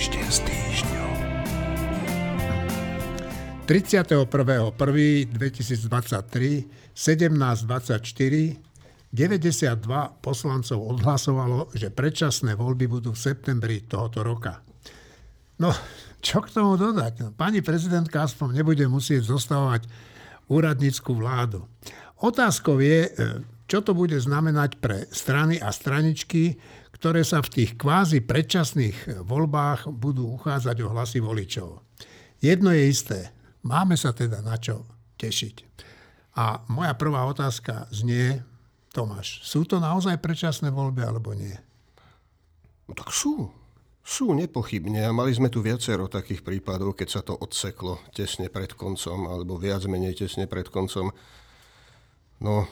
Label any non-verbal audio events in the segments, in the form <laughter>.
Týždeň s týždňom. 31.1.2023, 17.24, 92 poslancov odhlasovalo, že predčasné voľby budú v septembri tohoto roka. No, čo k tomu dodať? No, pani prezidentka aspoň nebude musieť zostavovať úradnícku vládu. Otázkou je, e, čo to bude znamenať pre strany a straničky, ktoré sa v tých kvázi predčasných voľbách budú uchádzať o hlasy voličov. Jedno je isté, máme sa teda na čo tešiť. A moja prvá otázka znie, Tomáš, sú to naozaj predčasné voľby alebo nie? No tak sú. Sú nepochybne a mali sme tu viacero takých prípadov, keď sa to odseklo tesne pred koncom alebo viac menej tesne pred koncom. No,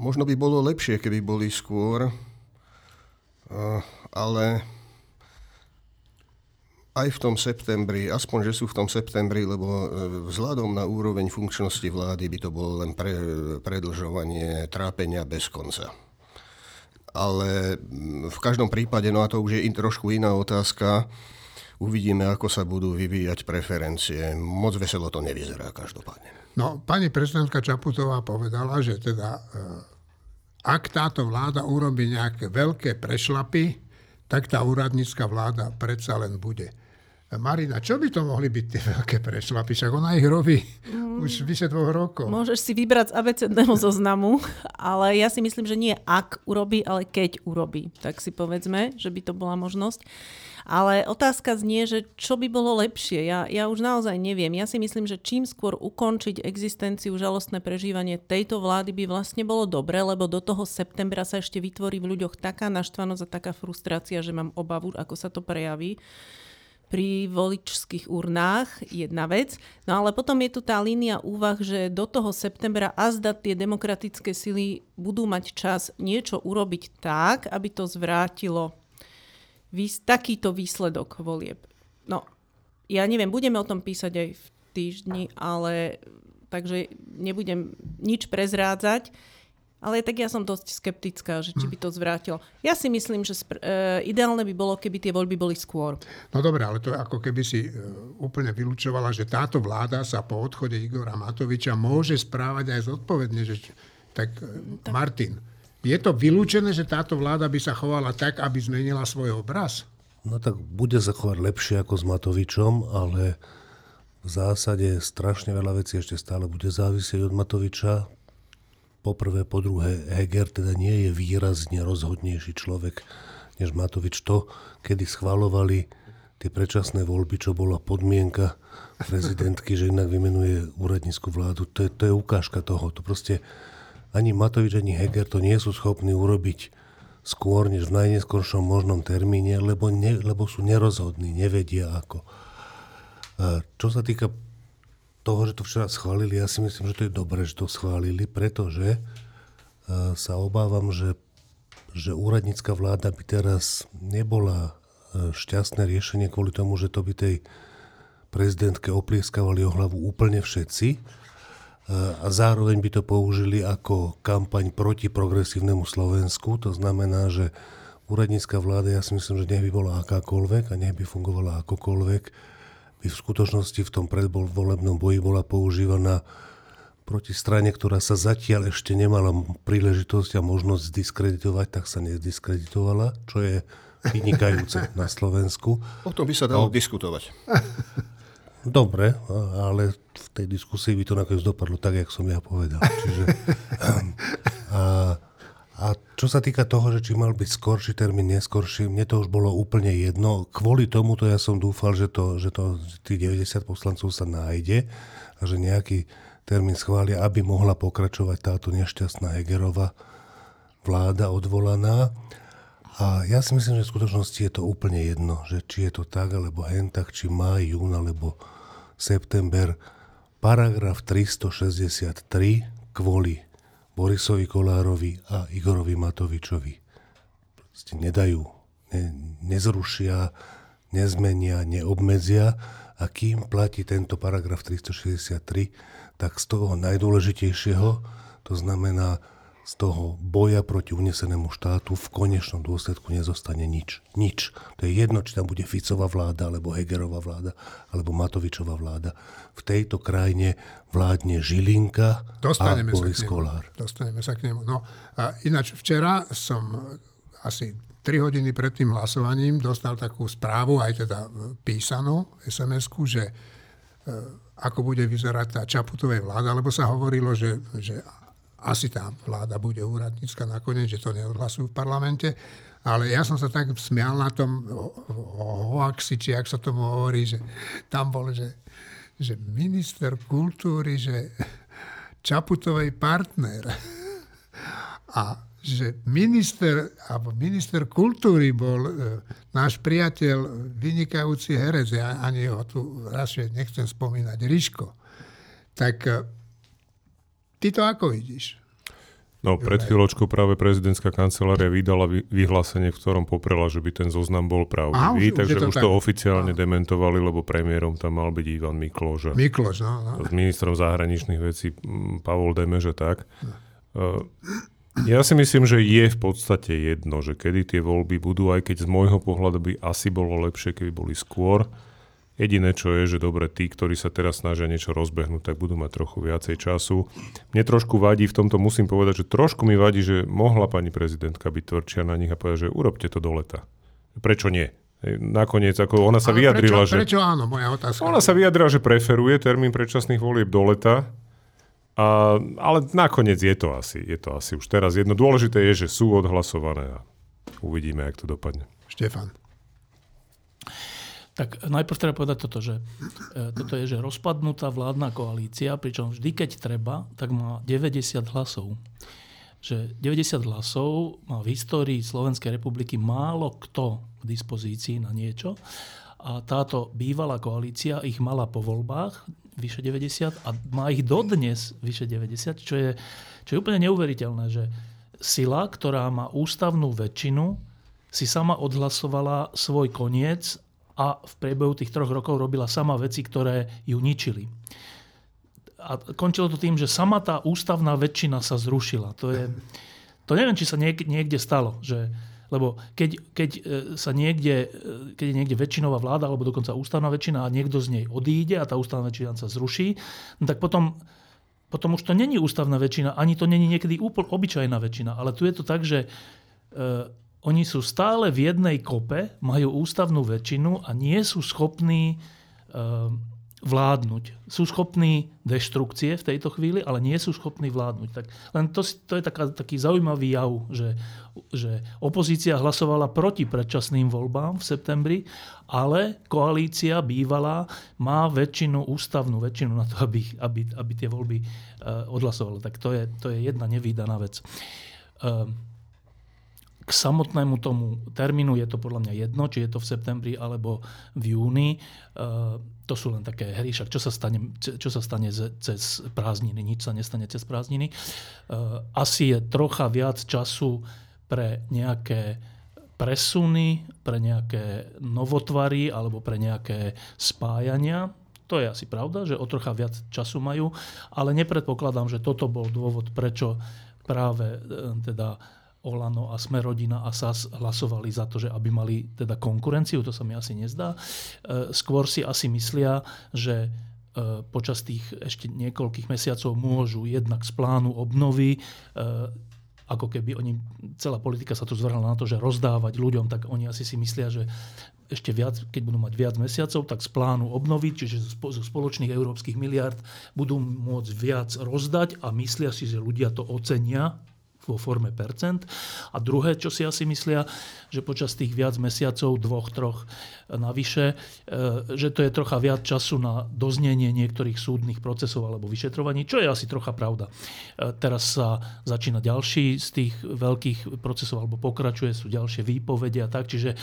Možno by bolo lepšie, keby boli skôr, ale aj v tom septembri, aspoň, že sú v tom septembri, lebo e, vzhľadom na úroveň funkčnosti vlády by to bolo len pre, predlžovanie trápenia bez konca. Ale v každom prípade, no a to už je in, trošku iná otázka, uvidíme, ako sa budú vyvíjať preferencie. Moc veselo to nevyzerá každopádne. No, pani prezidentka Čaputová povedala, že teda e, ak táto vláda urobí nejaké veľké prešlapy, tak tá úradnícka vláda predsa len bude. Marina, čo by to mohli byť tie veľké prešlapy? Však ona ich robí mm, už vyše dvoch rokov. Môžeš si vybrať z abecedného <laughs> zoznamu, ale ja si myslím, že nie ak urobí, ale keď urobí. Tak si povedzme, že by to bola možnosť. Ale otázka znie, že čo by bolo lepšie. Ja, ja už naozaj neviem. Ja si myslím, že čím skôr ukončiť existenciu, žalostné prežívanie tejto vlády by vlastne bolo dobre, lebo do toho septembra sa ešte vytvorí v ľuďoch taká naštvanosť a taká frustrácia, že mám obavu, ako sa to prejaví pri voličských urnách, jedna vec. No ale potom je tu tá línia úvah, že do toho septembra azda tie demokratické sily budú mať čas niečo urobiť tak, aby to zvrátilo výs- takýto výsledok volieb. No, ja neviem, budeme o tom písať aj v týždni, ale takže nebudem nič prezrádzať. Ale tak ja som dosť skeptická, že či by to zvrátilo. Ja si myslím, že spr- e, ideálne by bolo, keby tie voľby boli skôr. No dobre, ale to je ako keby si e, úplne vylúčovala, že táto vláda sa po odchode Igora Matoviča môže správať aj zodpovedne. Že, tak, e, tak Martin, je to vylúčené, že táto vláda by sa chovala tak, aby zmenila svoj obraz? No tak bude sa chovať lepšie ako s Matovičom, ale v zásade strašne veľa vecí ešte stále bude závisieť od Matoviča. Poprvé, po druhé, Heger teda nie je výrazne rozhodnejší človek než Matovič. To, kedy schvalovali tie predčasné voľby, čo bola podmienka prezidentky, že inak vymenuje úradnícku vládu, to je, to je ukážka toho. To proste ani Matovič, ani Heger to nie sú schopní urobiť skôr, než v najneskoršom možnom termíne, lebo, ne, lebo sú nerozhodní, nevedia ako. A čo sa týka toho, že to včera schválili, ja si myslím, že to je dobré, že to schválili, pretože sa obávam, že, že úradnícka vláda by teraz nebola šťastné riešenie kvôli tomu, že to by tej prezidentke oplieskavali o hlavu úplne všetci, a zároveň by to použili ako kampaň proti progresívnemu Slovensku. To znamená, že úradnícka vláda, ja si myslím, že nech by bola akákoľvek a nech by fungovala akokoľvek, by v skutočnosti v tom predvolebnom boji bola používaná proti strane, ktorá sa zatiaľ ešte nemala príležitosť a možnosť zdiskreditovať, tak sa nezdiskreditovala, čo je vynikajúce na Slovensku. O tom by sa dalo no. diskutovať. <laughs> Dobre, ale v tej diskusii by to nakoniec dopadlo tak, jak som ja povedal. Čiže, <laughs> a, a čo sa týka toho, že či mal byť skorší termín, neskorší, mne to už bolo úplne jedno. Kvôli tomuto ja som dúfal, že, to, že to, tých 90 poslancov sa nájde a že nejaký termín schvália, aby mohla pokračovať táto nešťastná Hegerová vláda odvolaná. A ja si myslím, že v skutočnosti je to úplne jedno, že či je to tak, alebo hen tak, či má jún, alebo september. Paragraf 363 kvôli Borisovi Kolárovi a Igorovi Matovičovi. Proste nedajú, ne, nezrušia, nezmenia, neobmedzia a kým platí tento paragraf 363, tak z toho najdôležitejšieho, to znamená z toho boja proti unesenému štátu v konečnom dôsledku nezostane nič. Nič. To je jedno, či tam bude Ficová vláda, alebo Hegerová vláda, alebo Matovičová vláda. V tejto krajine vládne Žilinka Dostaneme a Boris. Kolár. Dostaneme sa k nemu. No a ináč včera som asi 3 hodiny pred tým hlasovaním dostal takú správu, aj teda písanú SMS-ku, že e, ako bude vyzerať tá Čaputovej vláda, lebo sa hovorilo, že, že asi tá vláda bude úradnícka nakoniec, že to neodhlasujú v parlamente. Ale ja som sa tak smial na tom hoaxi, či ak sa tomu hovorí, že tam bol, že, že minister kultúry, že Čaputovej partner. A že minister, alebo minister kultúry bol e, náš priateľ, vynikajúci herec, ja ani ho tu radšej nechcem spomínať, Ríško. Tak e, ty to ako vidíš? No, pred chvíľočkou práve prezidentská kancelária vydala vy- vyhlásenie, v ktorom poprela, že by ten zoznam bol Aha, pravdivý, už- už takže je to už tak. to oficiálne dementovali, lebo premiérom tam mal byť Ivan Mikloš a Mikloš, no, no. s ministrom zahraničných vecí mm, Pavol Demeže tak. Uh, Ja si myslím, že je v podstate jedno, že kedy tie voľby budú, aj keď z môjho pohľadu by asi bolo lepšie, keby boli skôr. Jediné, čo je, že dobre, tí, ktorí sa teraz snažia niečo rozbehnúť, tak budú mať trochu viacej času. Mne trošku vadí, v tomto musím povedať, že trošku mi vadí, že mohla pani prezidentka byť tvrdšia na nich a povedať, že urobte to do leta. Prečo nie? Nakoniec, ako ona sa Ale vyjadrila, prečo, že... Prečo áno, moja otázka. Ona sa vyjadrila, že preferuje termín predčasných volieb do leta, a, ale nakoniec je to asi, je to asi už teraz jedno. Dôležité je, že sú odhlasované a uvidíme, jak to dopadne. Štefan. Tak najprv treba povedať toto, že e, toto je, že rozpadnutá vládna koalícia, pričom vždy, keď treba, tak má 90 hlasov. Že 90 hlasov má v histórii Slovenskej republiky málo kto k dispozícii na niečo. A táto bývalá koalícia ich mala po voľbách vyše 90 a má ich dodnes vyše 90, čo je, čo je úplne neuveriteľné, že sila, ktorá má ústavnú väčšinu, si sama odhlasovala svoj koniec a v priebehu tých troch rokov robila sama veci, ktoré ju ničili. A končilo to tým, že sama tá ústavná väčšina sa zrušila. To, je, to neviem, či sa niek- niekde stalo. Že, lebo keď, keď, e, sa niekde, e, keď je niekde väčšinová vláda, alebo dokonca ústavná väčšina a niekto z nej odíde a tá ústavná väčšina sa zruší, no tak potom, potom už to není ústavná väčšina, ani to není niekedy úplne obyčajná väčšina. Ale tu je to tak, že e, oni sú stále v jednej kope, majú ústavnú väčšinu a nie sú schopní e, vládnuť. Sú schopní deštrukcie v tejto chvíli, ale nie sú schopní vládnuť. Tak, len to, to je taká, taký zaujímavý jav, že, že opozícia hlasovala proti predčasným voľbám v septembri, ale koalícia bývalá má väčšinu, ústavnú väčšinu na to, aby, aby, aby tie voľby uh, odhlasovala. Tak to je, to je jedna nevýdaná vec. Uh, k samotnému tomu termínu je to podľa mňa jedno, či je to v septembri alebo v júni. Uh, to sú len také hry, však čo sa stane, čo sa stane cez prázdniny? Nič sa nestane cez prázdniny. Uh, asi je trocha viac času pre nejaké presuny, pre nejaké novotvary alebo pre nejaké spájania. To je asi pravda, že o trocha viac času majú, ale nepredpokladám, že toto bol dôvod, prečo práve e, teda Olano a Smerodina a SAS hlasovali za to, že aby mali teda konkurenciu, to sa mi asi nezdá. E, Skôr si asi myslia, že e, počas tých ešte niekoľkých mesiacov môžu jednak z plánu obnovy e, ako keby oni, celá politika sa tu zvrhla na to, že rozdávať ľuďom, tak oni asi si myslia, že ešte viac, keď budú mať viac mesiacov, tak z plánu obnoviť, čiže zo spoločných európskych miliard budú môcť viac rozdať a myslia si, že ľudia to ocenia vo forme percent. A druhé, čo si asi myslia, že počas tých viac mesiacov, dvoch, troch navyše, e, že to je trocha viac času na doznenie niektorých súdnych procesov alebo vyšetrovaní, čo je asi trocha pravda. E, Teraz sa začína ďalší z tých veľkých procesov, alebo pokračuje, sú ďalšie výpovede a tak, čiže e,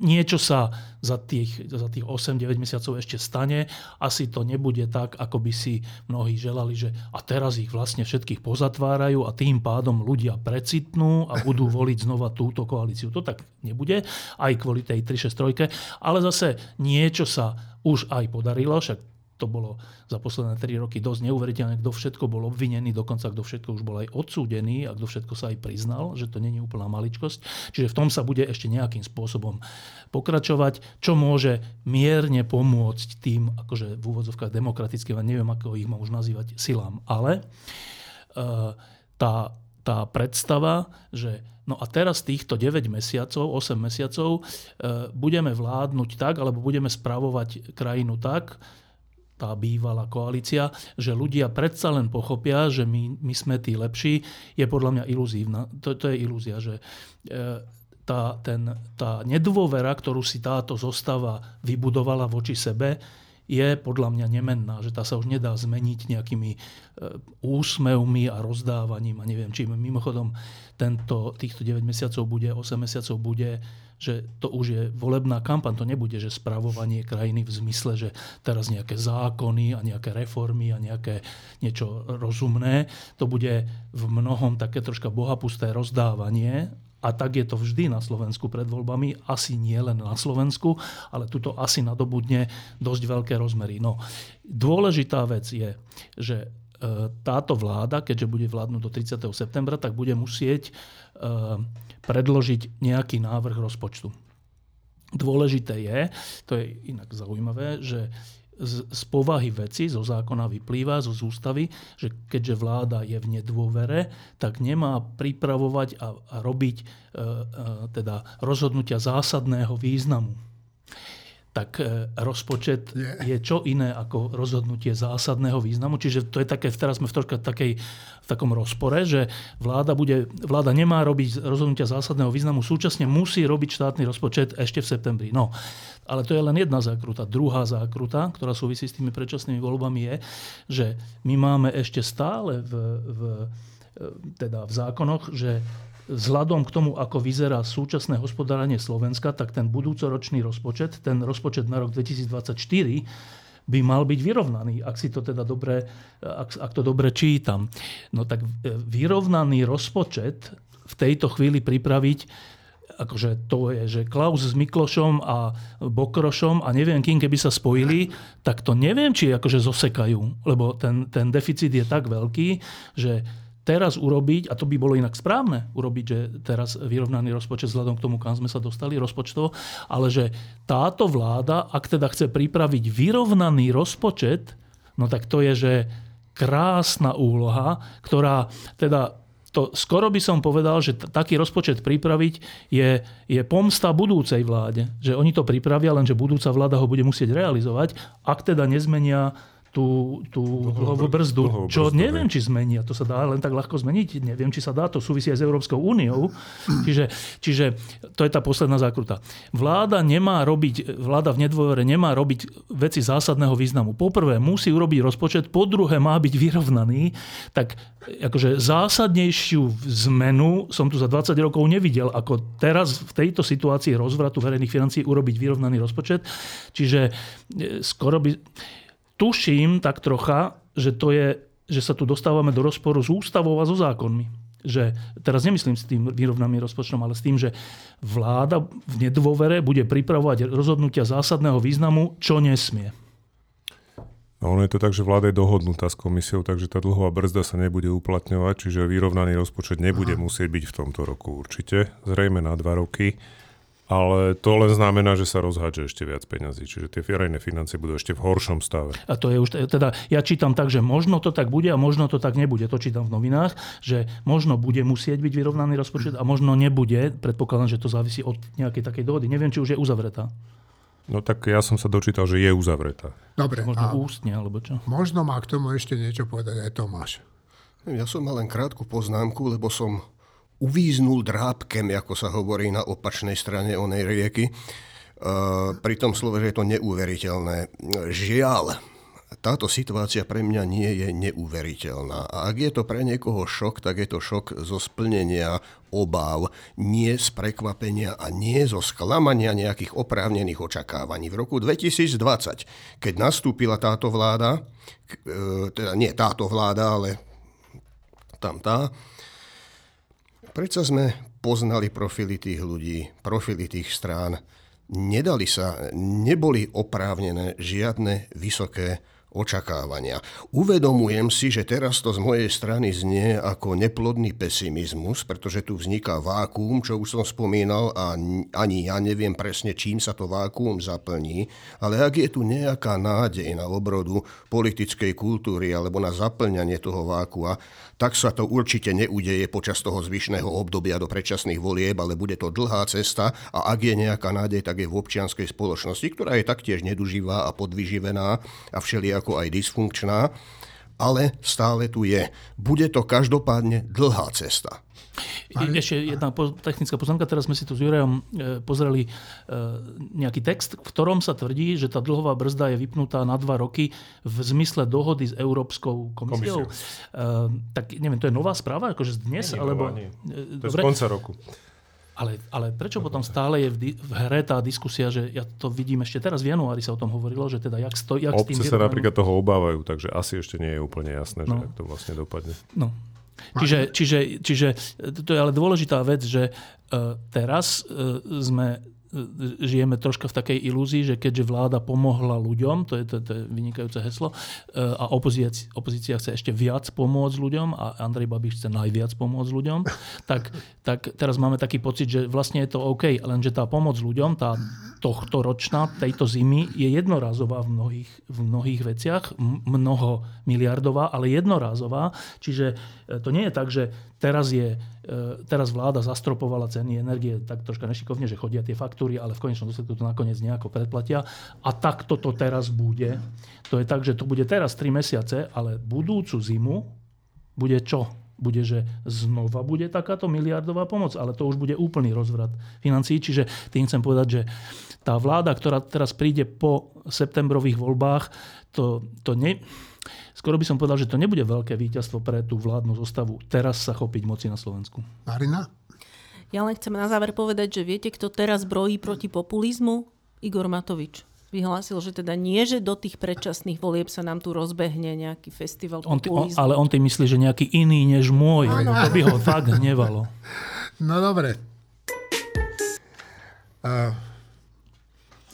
niečo sa za tých, za tých 8-9 mesiacov ešte stane. Asi to nebude tak, ako by si mnohí želali, že a teraz ich vlastne všetkých pozatvárajú a tým pádom ľudia precitnú a budú <laughs> voliť znova túto koalíciu. To tak nebude, aj kvôli tej 363. Ale zase niečo sa už aj podarilo, však to bolo za posledné 3 roky dosť neuveriteľné, kto všetko bol obvinený, dokonca kto všetko už bol aj odsúdený a kto všetko sa aj priznal, že to není úplná maličkosť. Čiže v tom sa bude ešte nejakým spôsobom pokračovať, čo môže mierne pomôcť tým, akože v úvodzovkách demokratickým, a neviem, ako ich mám už nazývať, silám. Ale uh, tá, tá predstava, že No a teraz týchto 9 mesiacov, 8 mesiacov e, budeme vládnuť tak, alebo budeme spravovať krajinu tak, tá bývalá koalícia, že ľudia predsa len pochopia, že my, my sme tí lepší, je podľa mňa iluzívna. To, to je ilúzia, že e, tá, ten, tá nedôvera, ktorú si táto zostava vybudovala voči sebe, je podľa mňa nemenná, že tá sa už nedá zmeniť nejakými e, úsmevmi a rozdávaním a neviem čím. Mimochodom, tento, týchto 9 mesiacov bude, 8 mesiacov bude, že to už je volebná kampaň, to nebude, že spravovanie krajiny v zmysle, že teraz nejaké zákony a nejaké reformy a nejaké niečo rozumné. To bude v mnohom také troška bohapusté rozdávanie a tak je to vždy na Slovensku pred voľbami, asi nie len na Slovensku, ale tuto asi nadobudne dosť veľké rozmery. No, dôležitá vec je, že e, táto vláda, keďže bude vládnuť do 30. septembra, tak bude musieť e, predložiť nejaký návrh rozpočtu. Dôležité je, to je inak zaujímavé, že z, z povahy veci, zo zákona vyplýva, zo ústavy, že keďže vláda je v nedôvere, tak nemá pripravovať a, a robiť e, e, teda rozhodnutia zásadného významu tak e, rozpočet je čo iné ako rozhodnutie zásadného významu. Čiže to je také, teraz sme v, troška takej, v takom rozpore, že vláda, bude, vláda nemá robiť rozhodnutia zásadného významu, súčasne musí robiť štátny rozpočet ešte v septembri. No, ale to je len jedna zákruta. Druhá zákruta, ktorá súvisí s tými predčasnými voľbami, je, že my máme ešte stále v, v, e, teda v zákonoch, že vzhľadom k tomu, ako vyzerá súčasné hospodárenie Slovenska, tak ten budúcoročný rozpočet, ten rozpočet na rok 2024, by mal byť vyrovnaný, ak si to teda dobre, ak, ak to dobre čítam. No tak e, vyrovnaný rozpočet v tejto chvíli pripraviť akože to je, že Klaus s Miklošom a Bokrošom a neviem kým, keby sa spojili, tak to neviem, či akože zosekajú, lebo ten, ten deficit je tak veľký, že teraz urobiť, a to by bolo inak správne, urobiť, že teraz vyrovnaný rozpočet vzhľadom k tomu, kam sme sa dostali rozpočtovo, ale že táto vláda, ak teda chce pripraviť vyrovnaný rozpočet, no tak to je, že krásna úloha, ktorá teda to skoro by som povedal, že t- taký rozpočet pripraviť je, je pomsta budúcej vláde. Že oni to pripravia, lenže budúca vláda ho bude musieť realizovať, ak teda nezmenia tú, tú dlhovú brzdu, dlhovú čo brzdu, neviem, či zmení. A to sa dá len tak ľahko zmeniť. Neviem, či sa dá. To súvisí aj s Európskou úniou. Čiže, čiže to je tá posledná zákruta. Vláda nemá robiť, vláda v nedôvere nemá robiť veci zásadného významu. Poprvé musí urobiť rozpočet, po druhé má byť vyrovnaný. Tak akože zásadnejšiu zmenu som tu za 20 rokov nevidel, ako teraz v tejto situácii rozvratu verejných financií urobiť vyrovnaný rozpočet. Čiže e, skoro by tuším tak trocha, že, to je, že sa tu dostávame do rozporu s ústavou a so zákonmi. Že, teraz nemyslím s tým vyrovnaným rozpočtom, ale s tým, že vláda v nedôvere bude pripravovať rozhodnutia zásadného významu, čo nesmie. No ono je to tak, že vláda je dohodnutá s komisiou, takže tá dlhová brzda sa nebude uplatňovať, čiže vyrovnaný rozpočet nebude Aha. musieť byť v tomto roku určite, zrejme na dva roky. Ale to len znamená, že sa rozhádže ešte viac peňazí. Čiže tie verejné financie budú ešte v horšom stave. A to je už, teda ja čítam tak, že možno to tak bude a možno to tak nebude. To čítam v novinách, že možno bude musieť byť vyrovnaný rozpočet a možno nebude. Predpokladám, že to závisí od nejakej takej dohody. Neviem, či už je uzavretá. No tak ja som sa dočítal, že je uzavretá. Dobre. Možno ústne, alebo čo? Možno má k tomu ešte niečo povedať aj Tomáš. Ja som mal len krátku poznámku, lebo som uvíznul drábkem, ako sa hovorí na opačnej strane onej rieky. E, pri tom slove, že je to neuveriteľné. Žiaľ, táto situácia pre mňa nie je neuveriteľná. A ak je to pre niekoho šok, tak je to šok zo splnenia obáv, nie z prekvapenia a nie zo sklamania nejakých oprávnených očakávaní. V roku 2020, keď nastúpila táto vláda, e, teda nie táto vláda, ale tam tá, Prečo sme poznali profily tých ľudí, profily tých strán. Nedali sa, neboli oprávnené žiadne vysoké očakávania. Uvedomujem si, že teraz to z mojej strany znie ako neplodný pesimizmus, pretože tu vzniká vákuum, čo už som spomínal a ani ja neviem presne, čím sa to vákuum zaplní, ale ak je tu nejaká nádej na obrodu politickej kultúry alebo na zaplňanie toho vákua, tak sa to určite neudeje počas toho zvyšného obdobia do predčasných volieb, ale bude to dlhá cesta a ak je nejaká nádej, tak je v občianskej spoločnosti, ktorá je taktiež neduživá a podvyživená a všelijako aj dysfunkčná, ale stále tu je. Bude to každopádne dlhá cesta. Ale... Ešte jedna technická poznámka. Teraz sme si tu s Jurejom e, pozreli e, nejaký text, v ktorom sa tvrdí, že tá dlhová brzda je vypnutá na dva roky v zmysle dohody s Európskou komisiou. Komisiu. E, tak neviem, to je nová správa, akože dnes? Nie, alebo... nie. To je z konca roku. Ale, ale prečo potom stále je v, di- v hre tá diskusia, že ja to vidím ešte teraz v januári sa o tom hovorilo, že teda jak, sto, jak Obce s tým sa napríklad toho obávajú, takže asi ešte nie je úplne jasné, no. že jak to vlastne dopadne. No, Čiže, čiže, čiže to je ale dôležitá vec, že uh, teraz uh, sme žijeme troška v takej ilúzii, že keďže vláda pomohla ľuďom, to je, to, to je vynikajúce heslo, e, a opozícia, opozícia chce ešte viac pomôcť ľuďom a Andrej Babiš chce najviac pomôcť ľuďom, tak, tak teraz máme taký pocit, že vlastne je to OK, lenže tá pomoc ľuďom, tá tohto ročná, tejto zimy je jednorázová v mnohých, v mnohých veciach, mnoho miliardová, ale jednorázová. Čiže e, to nie je tak, že teraz, je, e, teraz vláda zastropovala ceny energie tak troška nešikovne, že chodia tie faktúry, ale v konečnom dôsledku to nakoniec nejako predplatia. A tak toto teraz bude. To je tak, že to bude teraz 3 mesiace, ale budúcu zimu bude čo? bude, že znova bude takáto miliardová pomoc, ale to už bude úplný rozvrat financií. Čiže tým chcem povedať, že tá vláda, ktorá teraz príde po septembrových voľbách, to, to ne, skoro by som povedal, že to nebude veľké víťazstvo pre tú vládnu zostavu teraz sa chopiť moci na Slovensku. Marina? Ja len chcem na záver povedať, že viete, kto teraz brojí proti populizmu? Igor Matovič vyhlásil, že teda nie, že do tých predčasných volieb sa nám tu rozbehne nejaký festival on, on, Ale on tým myslí, že nejaký iný než môj. Ano. To by ho fakt hnevalo. No dobre. Uh,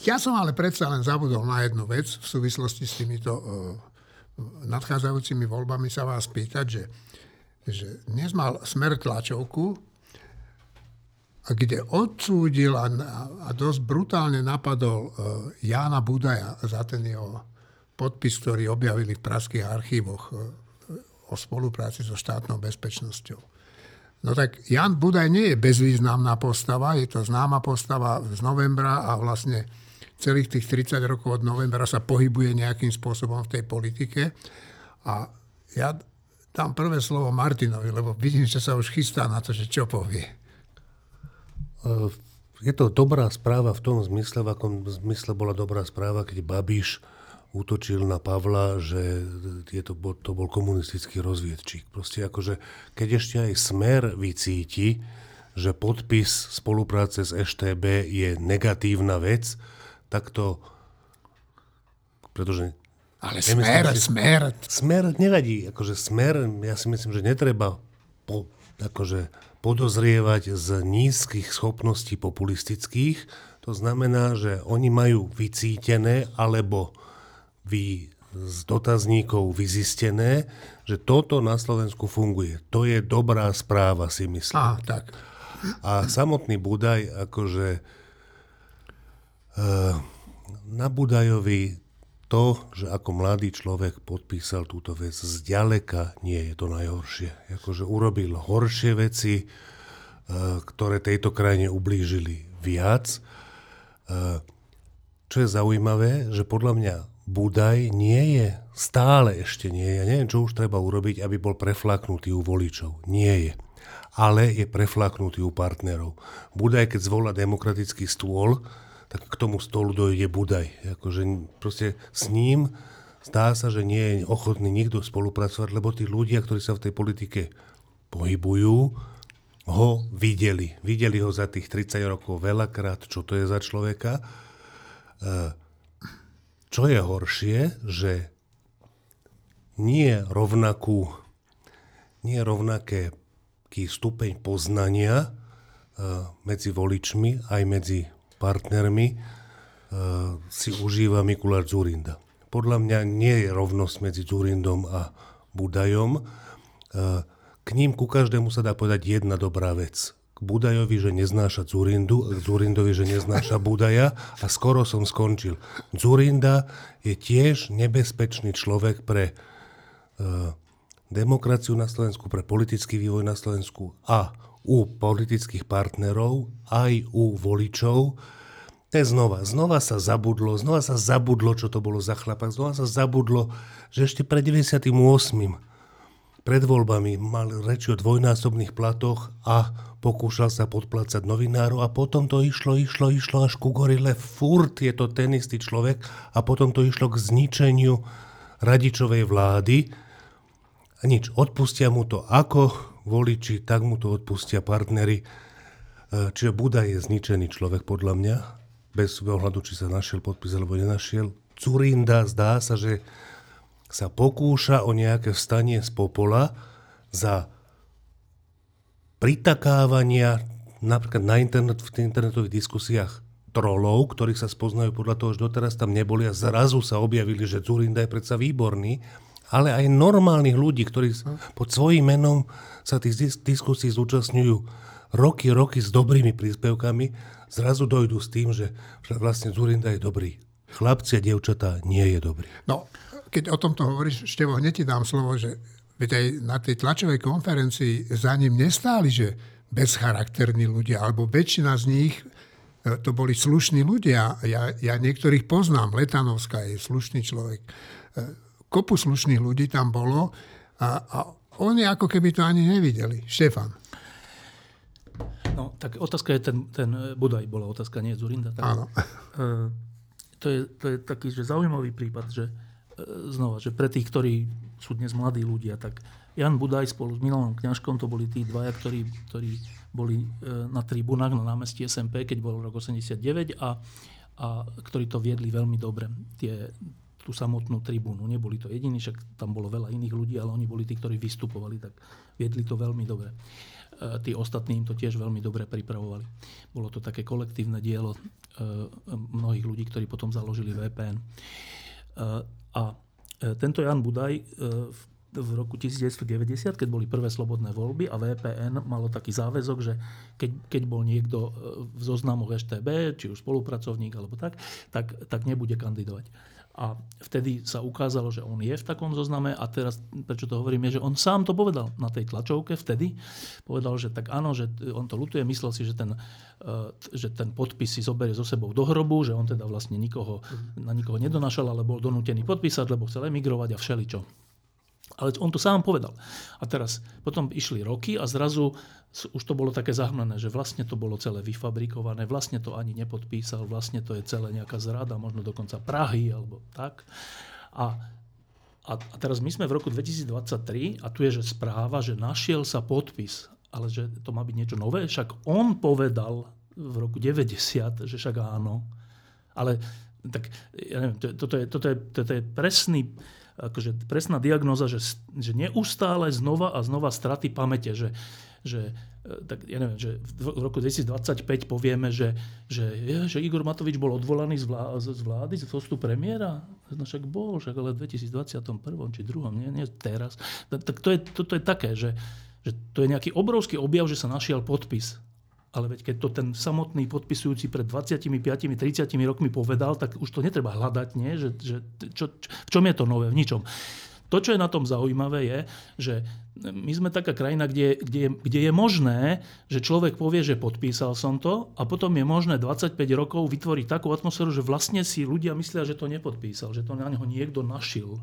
ja som ale predsa len zabudol na jednu vec v súvislosti s týmito uh, nadchádzajúcimi voľbami sa vás pýtať, že, že dnes mal smer tlačovku, kde odsúdil a, a dosť brutálne napadol uh, Jána Budaja za ten jeho podpis, ktorý objavili v praských archívoch uh, o spolupráci so štátnou bezpečnosťou. No tak Jan Budaj nie je bezvýznamná postava, je to známa postava z novembra a vlastne celých tých 30 rokov od novembra sa pohybuje nejakým spôsobom v tej politike. A ja dám prvé slovo Martinovi, lebo vidím, že sa už chystá na to, že čo povie. Je to dobrá správa v tom zmysle, v akom zmysle bola dobrá správa, keď Babiš útočil na Pavla, že je to, to bol komunistický rozviedčík. Proste akože, keď ešte aj smer vycíti, že podpis spolupráce s EŠTB je negatívna vec, tak to... Pretože ale smer, si, smer. Smer nevadí. Akože smer, ja si myslím, že netreba po, akože podozrievať z nízkych schopností populistických. To znamená, že oni majú vycítené alebo vy z dotazníkov vyzistené, že toto na Slovensku funguje. To je dobrá správa, si myslím. Á, tak. A samotný Budaj, akože na Budajovi to, že ako mladý človek podpísal túto vec, zďaleka nie je to najhoršie. Akože urobil horšie veci, uh, ktoré tejto krajine ublížili viac. Uh, čo je zaujímavé, že podľa mňa Budaj nie je, stále ešte nie je, ja neviem, čo už treba urobiť, aby bol preflaknutý u voličov. Nie je. Ale je preflaknutý u partnerov. Budaj, keď zvolá demokratický stôl, tak k tomu stolu dojde Budaj. Akože proste s ním zdá sa, že nie je ochotný nikto spolupracovať, lebo tí ľudia, ktorí sa v tej politike pohybujú, ho videli. Videli ho za tých 30 rokov veľakrát, čo to je za človeka. E, čo je horšie, že nie rovnakú, nie rovnaké stupeň poznania uh, medzi voličmi aj medzi partnermi uh, si užíva Mikuláš Zurinda. podľa mňa nie je rovnosť medzi Zurindom a Budajom. E, k ním ku každému sa dá povedať jedna dobrá vec. K Budajovi, že neznáša Zurindu, k Zurindovi, že neznáša Budaja a skoro som skončil. Zurinda je tiež nebezpečný človek pre uh, demokraciu na Slovensku, pre politický vývoj na Slovensku a u politických partnerov, aj u voličov. To je znova, znova sa zabudlo, znova sa zabudlo, čo to bolo za chlapak, znova sa zabudlo, že ešte pred 98 pred voľbami mal reči o dvojnásobných platoch a pokúšal sa podplácať novinárov a potom to išlo, išlo, išlo až ku gorile. Furt je to ten istý človek a potom to išlo k zničeniu radičovej vlády. A nič, odpustia mu to ako voliči, tak mu to odpustia partnery. E, čiže Buda je zničený človek podľa mňa, bez ohľadu, či sa našiel podpis alebo nenašiel. Curinda zdá sa, že sa pokúša o nejaké vstanie z popola za pritakávania napríklad na internet, v internetových diskusiách trolov, ktorých sa spoznajú podľa toho, že doteraz tam neboli a zrazu sa objavili, že Zurinda je predsa výborný, ale aj normálnych ľudí, ktorí pod svojím menom sa tých diskusí zúčastňujú roky, roky s dobrými príspevkami, zrazu dojdú s tým, že vlastne Zurinda je dobrý. Chlapci a dievčatá nie je dobrý. No, keď o tomto hovoríš, Števo, hneď ti dám slovo, že aj na tej tlačovej konferencii za ním nestáli, že bezcharakterní ľudia, alebo väčšina z nich e, to boli slušní ľudia. Ja, ja niektorých poznám. Letanovská je slušný človek. E, kopu slušných ľudí tam bolo a, a oni ako keby to ani nevideli. Štefan. No, tak otázka je ten, ten Budaj bola otázka, nie Zurinda. Tak, Áno. Uh, to, je, to je taký že zaujímavý prípad, že znova, že pre tých, ktorí sú dnes mladí ľudia, tak Jan Budaj spolu s Milanom Kňažkom, to boli tí dvaja, ktorí, ktorí boli e, na tribunách na námestí SMP, keď bol rok 89 a, a ktorí to viedli veľmi dobre, tie, tú samotnú tribúnu. Neboli to jediní, však tam bolo veľa iných ľudí, ale oni boli tí, ktorí vystupovali, tak viedli to veľmi dobre. E, tí ostatní im to tiež veľmi dobre pripravovali. Bolo to také kolektívne dielo e, mnohých ľudí, ktorí potom založili VPN. A e, tento Jan Budaj v roku 1990, keď boli prvé slobodné voľby a VPN malo taký záväzok, že keď, keď bol niekto v zoznamoch EŠTB, či už spolupracovník alebo tak, tak, tak nebude kandidovať. A vtedy sa ukázalo, že on je v takom zozname a teraz, prečo to hovorím, je, že on sám to povedal na tej tlačovke vtedy. Povedal, že tak áno, že on to lutuje, myslel si, že ten, e, že ten podpis si zoberie so sebou do hrobu, že on teda vlastne nikoho, na nikoho nedonašal, ale bol donútený podpísať, lebo chcel emigrovať a všeličo. Ale on to sám povedal. A teraz potom išli roky a zrazu už to bolo také zahmlené, že vlastne to bolo celé vyfabrikované, vlastne to ani nepodpísal, vlastne to je celé nejaká zrada, možno dokonca Prahy alebo tak. A, a, teraz my sme v roku 2023 a tu je že správa, že našiel sa podpis, ale že to má byť niečo nové, však on povedal v roku 90, že však áno. Ale tak ja neviem, toto je, toto je, toto je presný akože presná diagnoza, že, že neustále znova a znova straty pamäte, že, že e, tak ja neviem, že v roku 2025 povieme, že, že, je, že Igor Matovič bol odvolaný z, vlá, z vlády, z postu premiéra. No však bol, však ale v 2021 či druhom, nie, nie teraz. Tak to je, to, to je také, že, že to je nejaký obrovský objav, že sa našiel podpis ale veď keď to ten samotný podpisujúci pred 25-30 rokmi povedal, tak už to netreba hľadať, nie? Že, že, čo, čo, v čom je to nové? V ničom. To, čo je na tom zaujímavé, je, že my sme taká krajina, kde, kde, kde je možné, že človek povie, že podpísal som to a potom je možné 25 rokov vytvoriť takú atmosféru, že vlastne si ľudia myslia, že to nepodpísal, že to na neho niekto našil.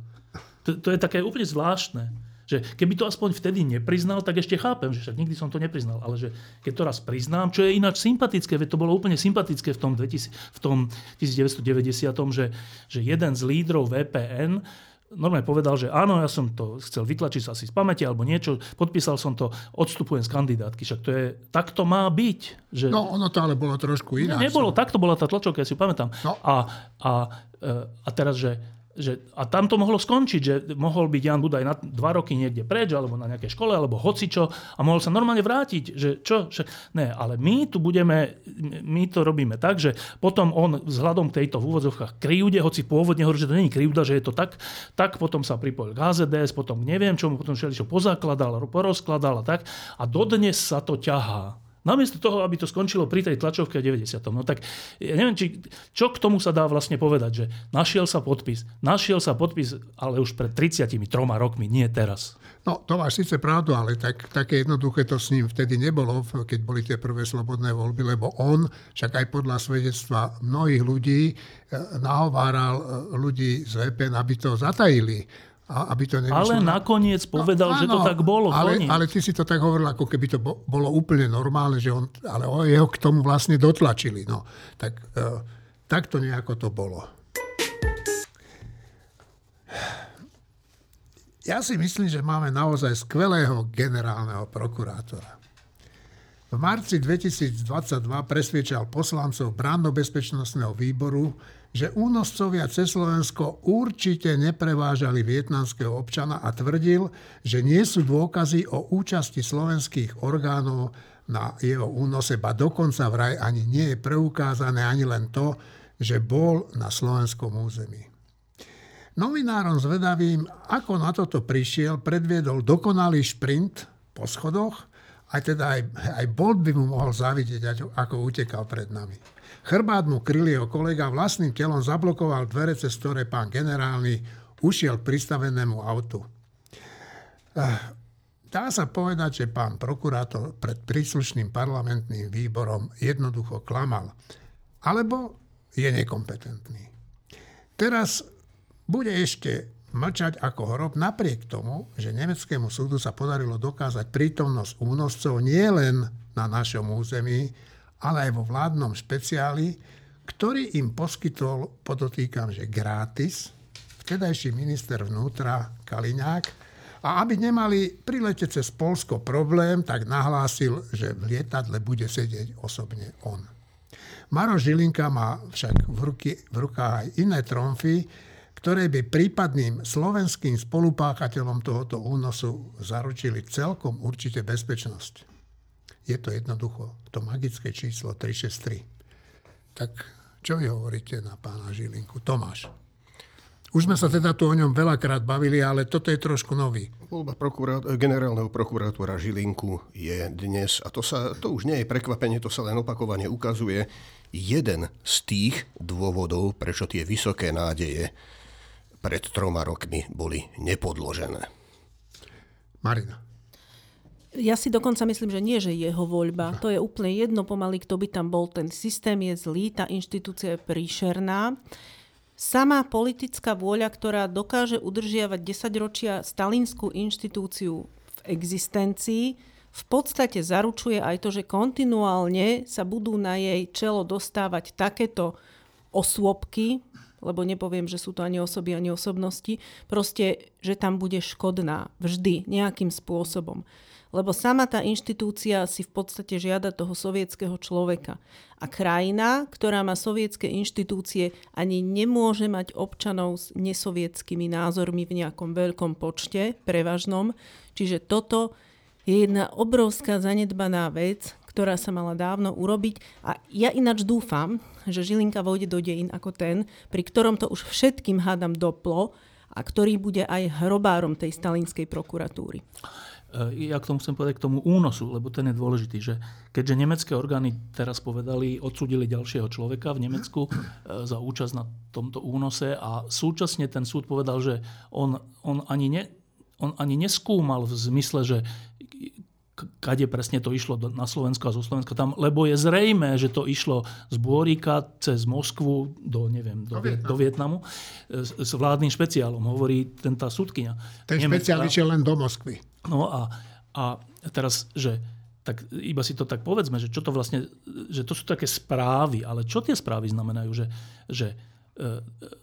To, to je také úplne zvláštne. Že keby to aspoň vtedy nepriznal, tak ešte chápem, že však nikdy som to nepriznal. Ale že keď to raz priznám, čo je ináč sympatické, veď to bolo úplne sympatické v tom, 2000, v tom 1990, že, že jeden z lídrov VPN normálne povedal, že áno, ja som to chcel vytlačiť asi z pamäti alebo niečo, podpísal som to, odstupujem z kandidátky. Však to je, tak to má byť. Že... No, ono to ale bolo trošku iné. Ne, nebolo, tak to bola tá tlačovka, ja si pamätám. No. A, a, e, a teraz, že že, a tam to mohlo skončiť, že mohol byť Jan Budaj na dva roky niekde preč, alebo na nejakej škole, alebo hocičo a mohol sa normálne vrátiť. Že čo? Že, ne, ale my tu budeme, my to robíme tak, že potom on vzhľadom k tejto v úvodzovkách krivde, hoci pôvodne hovorí, že to není krivda, že je to tak, tak potom sa pripojil k AZDS, potom neviem čomu, potom všeličo pozakladal, porozkladal a tak. A dodnes sa to ťahá. Namiesto toho, aby to skončilo pri tej tlačovke 90. No tak ja neviem, či, čo k tomu sa dá vlastne povedať, že našiel sa podpis. Našiel sa podpis, ale už pred 33 rokmi, nie teraz. No, to máš síce pravdu, ale tak, také jednoduché to s ním vtedy nebolo, keď boli tie prvé slobodné voľby, lebo on, však aj podľa svedectva mnohých ľudí, eh, nahováral eh, ľudí z VPN, aby to zatajili a aby to ale na... nakoniec povedal, no, že to tak bolo. Ale, ale ty si to tak hovoril, ako keby to bolo úplne normálne, že on, ale jeho k tomu vlastne dotlačili. No, tak, uh, tak to nejako to bolo. Ja si myslím, že máme naozaj skvelého generálneho prokurátora. V marci 2022 presviečal poslancov bránno-bezpečnostného výboru, že únoscovia cez Slovensko určite neprevážali vietnamského občana a tvrdil, že nie sú dôkazy o účasti slovenských orgánov na jeho únose, ba dokonca vraj ani nie je preukázané ani len to, že bol na slovenskom území. Novinárom zvedavým, ako na toto prišiel, predviedol dokonalý šprint po schodoch, aj teda aj, aj Bolt by mu mohol zavidieť, ako utekal pred nami. Chrbát mu kryl jeho kolega vlastným telom zablokoval dvere, cez ktoré pán generálny ušiel k pristavenému autu. Eh, dá sa povedať, že pán prokurátor pred príslušným parlamentným výborom jednoducho klamal. Alebo je nekompetentný. Teraz bude ešte mlčať ako hrob napriek tomu, že nemeckému súdu sa podarilo dokázať prítomnosť únoscov nielen na našom území, ale aj vo vládnom špeciáli, ktorý im poskytol, podotýkam, že gratis, vtedajší minister vnútra Kaliňák. A aby nemali prilete cez Polsko problém, tak nahlásil, že v lietadle bude sedieť osobne on. Maro Žilinka má však v, ruky, v rukách aj iné tromfy, ktoré by prípadným slovenským spolupáchateľom tohoto únosu zaručili celkom určite bezpečnosť. Je to jednoducho to magické číslo 363. Tak čo vy hovoríte na pána Žilinku? Tomáš. Už sme sa teda tu o ňom veľakrát bavili, ale toto je trošku nový. Voľba prokurát, generálneho prokurátora Žilinku je dnes, a to, sa, to už nie je prekvapenie, to sa len opakovane ukazuje, jeden z tých dôvodov, prečo tie vysoké nádeje pred troma rokmi boli nepodložené. Marina. Ja si dokonca myslím, že nie, že jeho voľba. To je úplne jedno pomaly, kto by tam bol. Ten systém je zlý, tá inštitúcia je príšerná. Sama politická vôľa, ktorá dokáže udržiavať 10 ročia stalinskú inštitúciu v existencii, v podstate zaručuje aj to, že kontinuálne sa budú na jej čelo dostávať takéto osôbky, lebo nepoviem, že sú to ani osoby, ani osobnosti, proste, že tam bude škodná vždy nejakým spôsobom lebo sama tá inštitúcia si v podstate žiada toho sovietského človeka. A krajina, ktorá má sovietské inštitúcie, ani nemôže mať občanov s nesovietskými názormi v nejakom veľkom počte, prevažnom. Čiže toto je jedna obrovská zanedbaná vec, ktorá sa mala dávno urobiť. A ja ináč dúfam, že Žilinka vojde do dejín ako ten, pri ktorom to už všetkým hádam doplo a ktorý bude aj hrobárom tej stalinskej prokuratúry. E, ja k tomu chcem povedať k tomu únosu, lebo ten je dôležitý, že keďže nemecké orgány teraz povedali, odsúdili ďalšieho človeka v Nemecku e, za účasť na tomto únose a súčasne ten súd povedal, že on, on, ani, ne, on ani neskúmal v zmysle, že kade presne to išlo na Slovensko a zo Slovenska tam, lebo je zrejme, že to išlo z Bôrika cez Moskvu do, neviem, do, Vietnam. do Vietnamu e, s, s vládnym špeciálom, hovorí ten tá súdkynia. Ten špeciál išiel len do Moskvy. No a, a teraz, že tak iba si to tak povedzme, že čo to vlastne, že to sú také správy, ale čo tie správy znamenajú, že, že e,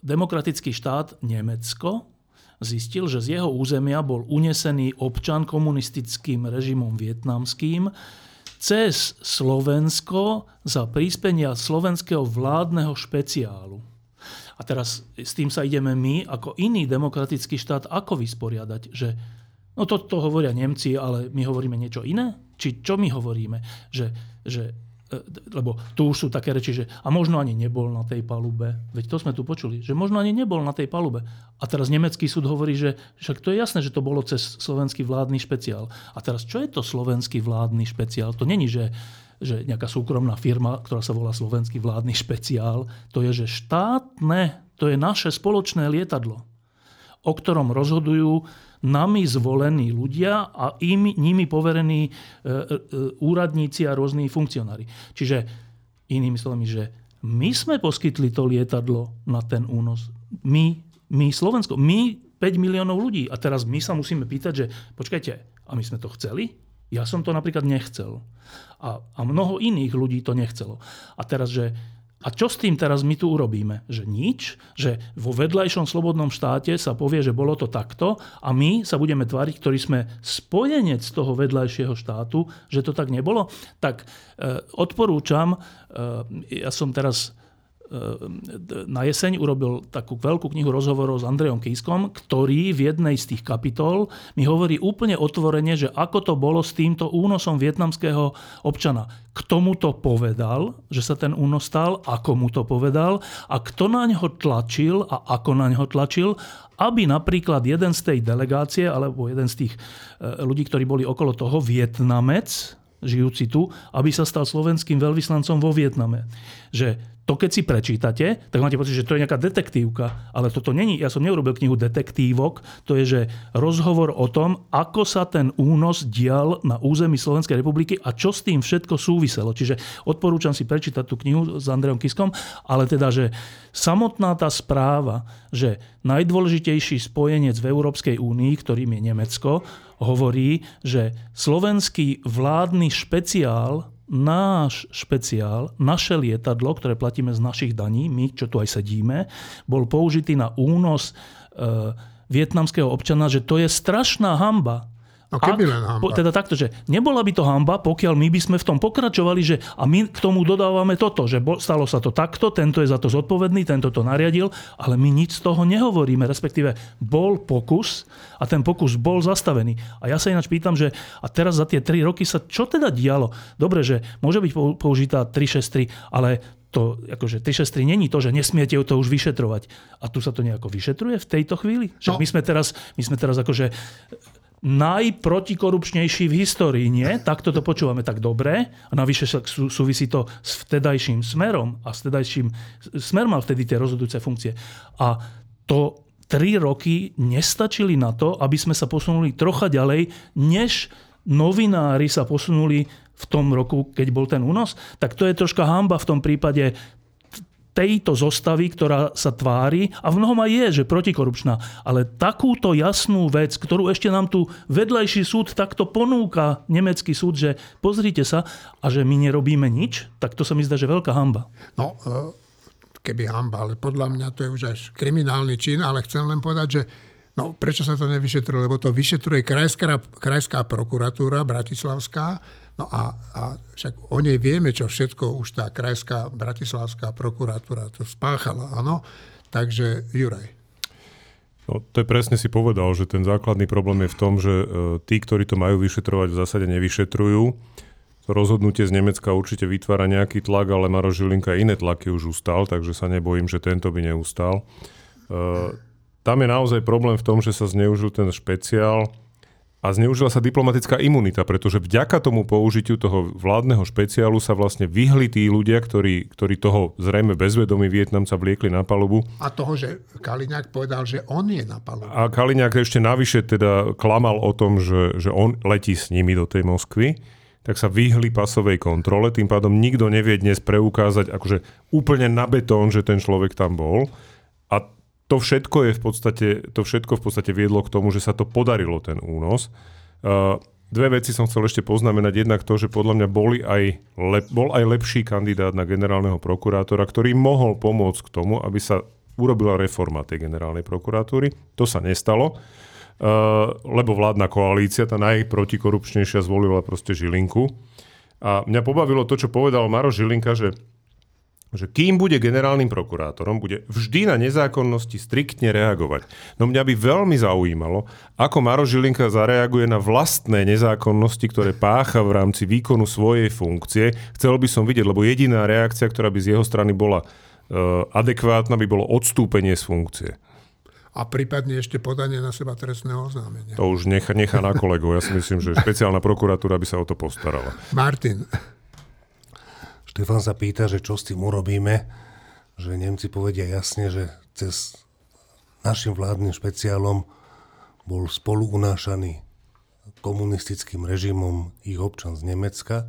demokratický štát Nemecko zistil, že z jeho územia bol unesený občan komunistickým režimom vietnamským cez Slovensko za príspenia slovenského vládneho špeciálu. A teraz s tým sa ideme my, ako iný demokratický štát, ako vysporiadať, že no to, to hovoria Nemci, ale my hovoríme niečo iné? Či čo my hovoríme? Že, že E, lebo tu už sú také reči, že a možno ani nebol na tej palube. Veď to sme tu počuli, že možno ani nebol na tej palube. A teraz nemecký súd hovorí, že však to je jasné, že to bolo cez slovenský vládny špeciál. A teraz čo je to slovenský vládny špeciál? To není, že, že nejaká súkromná firma, ktorá sa volá slovenský vládny špeciál. To je, že štátne, to je naše spoločné lietadlo, o ktorom rozhodujú nami zvolení ľudia a im, nimi poverení e, e, úradníci a rôzni funkcionári. Čiže inými slovami, že my sme poskytli to lietadlo na ten únos. My, my Slovensko, my 5 miliónov ľudí. A teraz my sa musíme pýtať, že počkajte, a my sme to chceli? Ja som to napríklad nechcel. A, a mnoho iných ľudí to nechcelo. A teraz, že a čo s tým teraz my tu urobíme? Že nič? Že vo vedľajšom slobodnom štáte sa povie, že bolo to takto a my sa budeme tváriť, ktorí sme spojenec toho vedľajšieho štátu, že to tak nebolo? Tak e, odporúčam, e, ja som teraz na jeseň urobil takú veľkú knihu rozhovorov s Andrejom Kískom, ktorý v jednej z tých kapitol mi hovorí úplne otvorene, že ako to bolo s týmto únosom vietnamského občana. K tomu to povedal, že sa ten únos stal, ako mu to povedal a kto na ňo tlačil a ako na ňo tlačil, aby napríklad jeden z tej delegácie alebo jeden z tých e, ľudí, ktorí boli okolo toho, Vietnamec, žijúci tu, aby sa stal slovenským veľvyslancom vo Vietname. Že to keď si prečítate, tak máte pocit, že to je nejaká detektívka. Ale toto není, ja som neurobil knihu detektívok, to je, že rozhovor o tom, ako sa ten únos dial na území Slovenskej republiky a čo s tým všetko súviselo. Čiže odporúčam si prečítať tú knihu s Andreom Kiskom, ale teda, že samotná tá správa, že najdôležitejší spojenec v Európskej únii, ktorým je Nemecko, hovorí, že slovenský vládny špeciál náš špeciál, naše lietadlo, ktoré platíme z našich daní, my, čo tu aj sedíme, bol použitý na únos e, vietnamského občana, že to je strašná hamba. No keby len hamba. Teda takto, že nebola by to hamba, pokiaľ my by sme v tom pokračovali, že a my k tomu dodávame toto, že stalo sa to takto, tento je za to zodpovedný, tento to nariadil, ale my nič z toho nehovoríme, respektíve bol pokus a ten pokus bol zastavený. A ja sa ináč pýtam, že a teraz za tie 3 roky sa čo teda dialo? Dobre, že môže byť použitá 363, ale to, akože 363 není to, že nesmiete to už vyšetrovať. A tu sa to nejako vyšetruje v tejto chvíli? Že no. my sme teraz, my sme teraz akože najprotikorupčnejší v histórii, nie? Takto to počúvame tak dobre a navyše sú, súvisí to s vtedajším smerom a s vtedajším smer mal vtedy tie rozhodujúce funkcie. A to tri roky nestačili na to, aby sme sa posunuli trocha ďalej, než novinári sa posunuli v tom roku, keď bol ten únos, tak to je troška hamba v tom prípade tejto zostavy, ktorá sa tvári, a v mnohom aj je, že protikorupčná, ale takúto jasnú vec, ktorú ešte nám tu vedľajší súd takto ponúka, nemecký súd, že pozrite sa a že my nerobíme nič, tak to sa mi zdá, že veľká hamba. No, e, keby hamba, ale podľa mňa to je už až kriminálny čin, ale chcem len povedať, že No, prečo sa to nevyšetruje? Lebo to vyšetruje krajská, krajská prokuratúra Bratislavská No a, a však o nej vieme, čo všetko už tá krajská bratislavská prokuratúra to spáchala, áno. Takže Juraj. No, to je presne si povedal, že ten základný problém je v tom, že e, tí, ktorí to majú vyšetrovať, v zásade nevyšetrujú. To rozhodnutie z Nemecka určite vytvára nejaký tlak, ale Maro Žilinka iné tlaky už ustal, takže sa nebojím, že tento by neustal. E, tam je naozaj problém v tom, že sa zneužil ten špeciál a zneužila sa diplomatická imunita, pretože vďaka tomu použitiu toho vládneho špeciálu sa vlastne vyhli tí ľudia, ktorí, ktorí toho zrejme bezvedomí Vietnamca vliekli na palubu. A toho, že Kaliňák povedal, že on je na palubu. A Kaliňák ešte navyše teda klamal o tom, že, že on letí s nimi do tej Moskvy tak sa vyhli pasovej kontrole, tým pádom nikto nevie dnes preukázať akože úplne na betón, že ten človek tam bol. A to všetko je v podstate, to všetko v podstate viedlo k tomu, že sa to podarilo, ten únos. Uh, dve veci som chcel ešte poznamenať. Jednak to, že podľa mňa boli aj lep, bol aj lepší kandidát na generálneho prokurátora, ktorý mohol pomôcť k tomu, aby sa urobila reforma tej generálnej prokuratúry. To sa nestalo, uh, lebo vládna koalícia, tá najprotikorupčnejšia, zvolila proste Žilinku. A mňa pobavilo to, čo povedal Maro Žilinka, že že kým bude generálnym prokurátorom, bude vždy na nezákonnosti striktne reagovať. No mňa by veľmi zaujímalo, ako Maro Žilinka zareaguje na vlastné nezákonnosti, ktoré pácha v rámci výkonu svojej funkcie. Chcel by som vidieť, lebo jediná reakcia, ktorá by z jeho strany bola uh, adekvátna, by bolo odstúpenie z funkcie. A prípadne ešte podanie na seba trestného oznámenia. To už nechá, nechá na kolegov. Ja si myslím, že špeciálna prokuratúra by sa o to postarala. Martin, Štefan sa pýta, že čo s tým urobíme, že Nemci povedia jasne, že cez našim vládnym špeciálom bol spolu unášaný komunistickým režimom ich občan z Nemecka.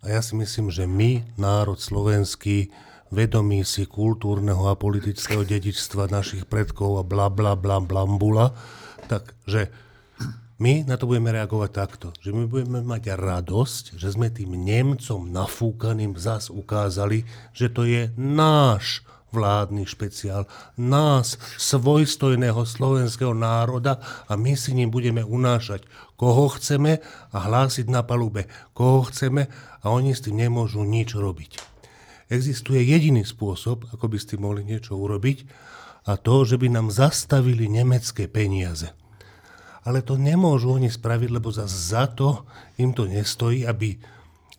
A ja si myslím, že my, národ slovenský, vedomí si kultúrneho a politického dedičstva našich predkov a bla bla bla blambula, takže my na to budeme reagovať takto, že my budeme mať radosť, že sme tým Nemcom nafúkaným zas ukázali, že to je náš vládny špeciál, nás, svojstojného slovenského národa a my si ním budeme unášať, koho chceme a hlásiť na palube, koho chceme a oni s tým nemôžu nič robiť. Existuje jediný spôsob, ako by ste mohli niečo urobiť a to, že by nám zastavili nemecké peniaze ale to nemôžu oni spraviť, lebo za, za to im to nestojí, aby,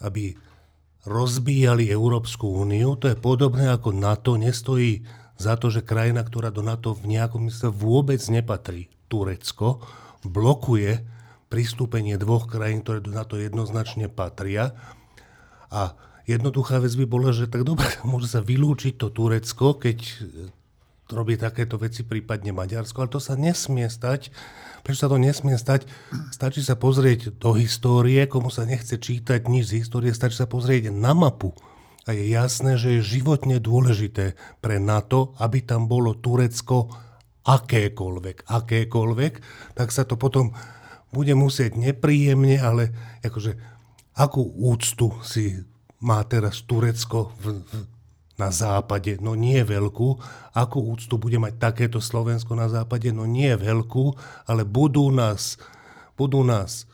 aby rozbíjali Európsku úniu. To je podobné ako NATO nestojí za to, že krajina, ktorá do NATO v nejakom mysle vôbec nepatrí, Turecko, blokuje pristúpenie dvoch krajín, ktoré do NATO jednoznačne patria. A jednoduchá vec by bola, že tak dobre, <laughs> môže sa vylúčiť to Turecko, keď robí takéto veci, prípadne Maďarsko, ale to sa nesmie stať Prečo sa to nesmie stať? Stačí sa pozrieť do histórie, komu sa nechce čítať nič z histórie, stačí sa pozrieť na mapu. A je jasné, že je životne dôležité pre NATO, aby tam bolo Turecko akékoľvek, akékoľvek, tak sa to potom bude musieť nepríjemne, ale akože akú úctu si má teraz Turecko v, v, na západe, no nie veľkú. Akú úctu bude mať takéto Slovensko na západe? No nie veľkú, ale budú nás, budú nás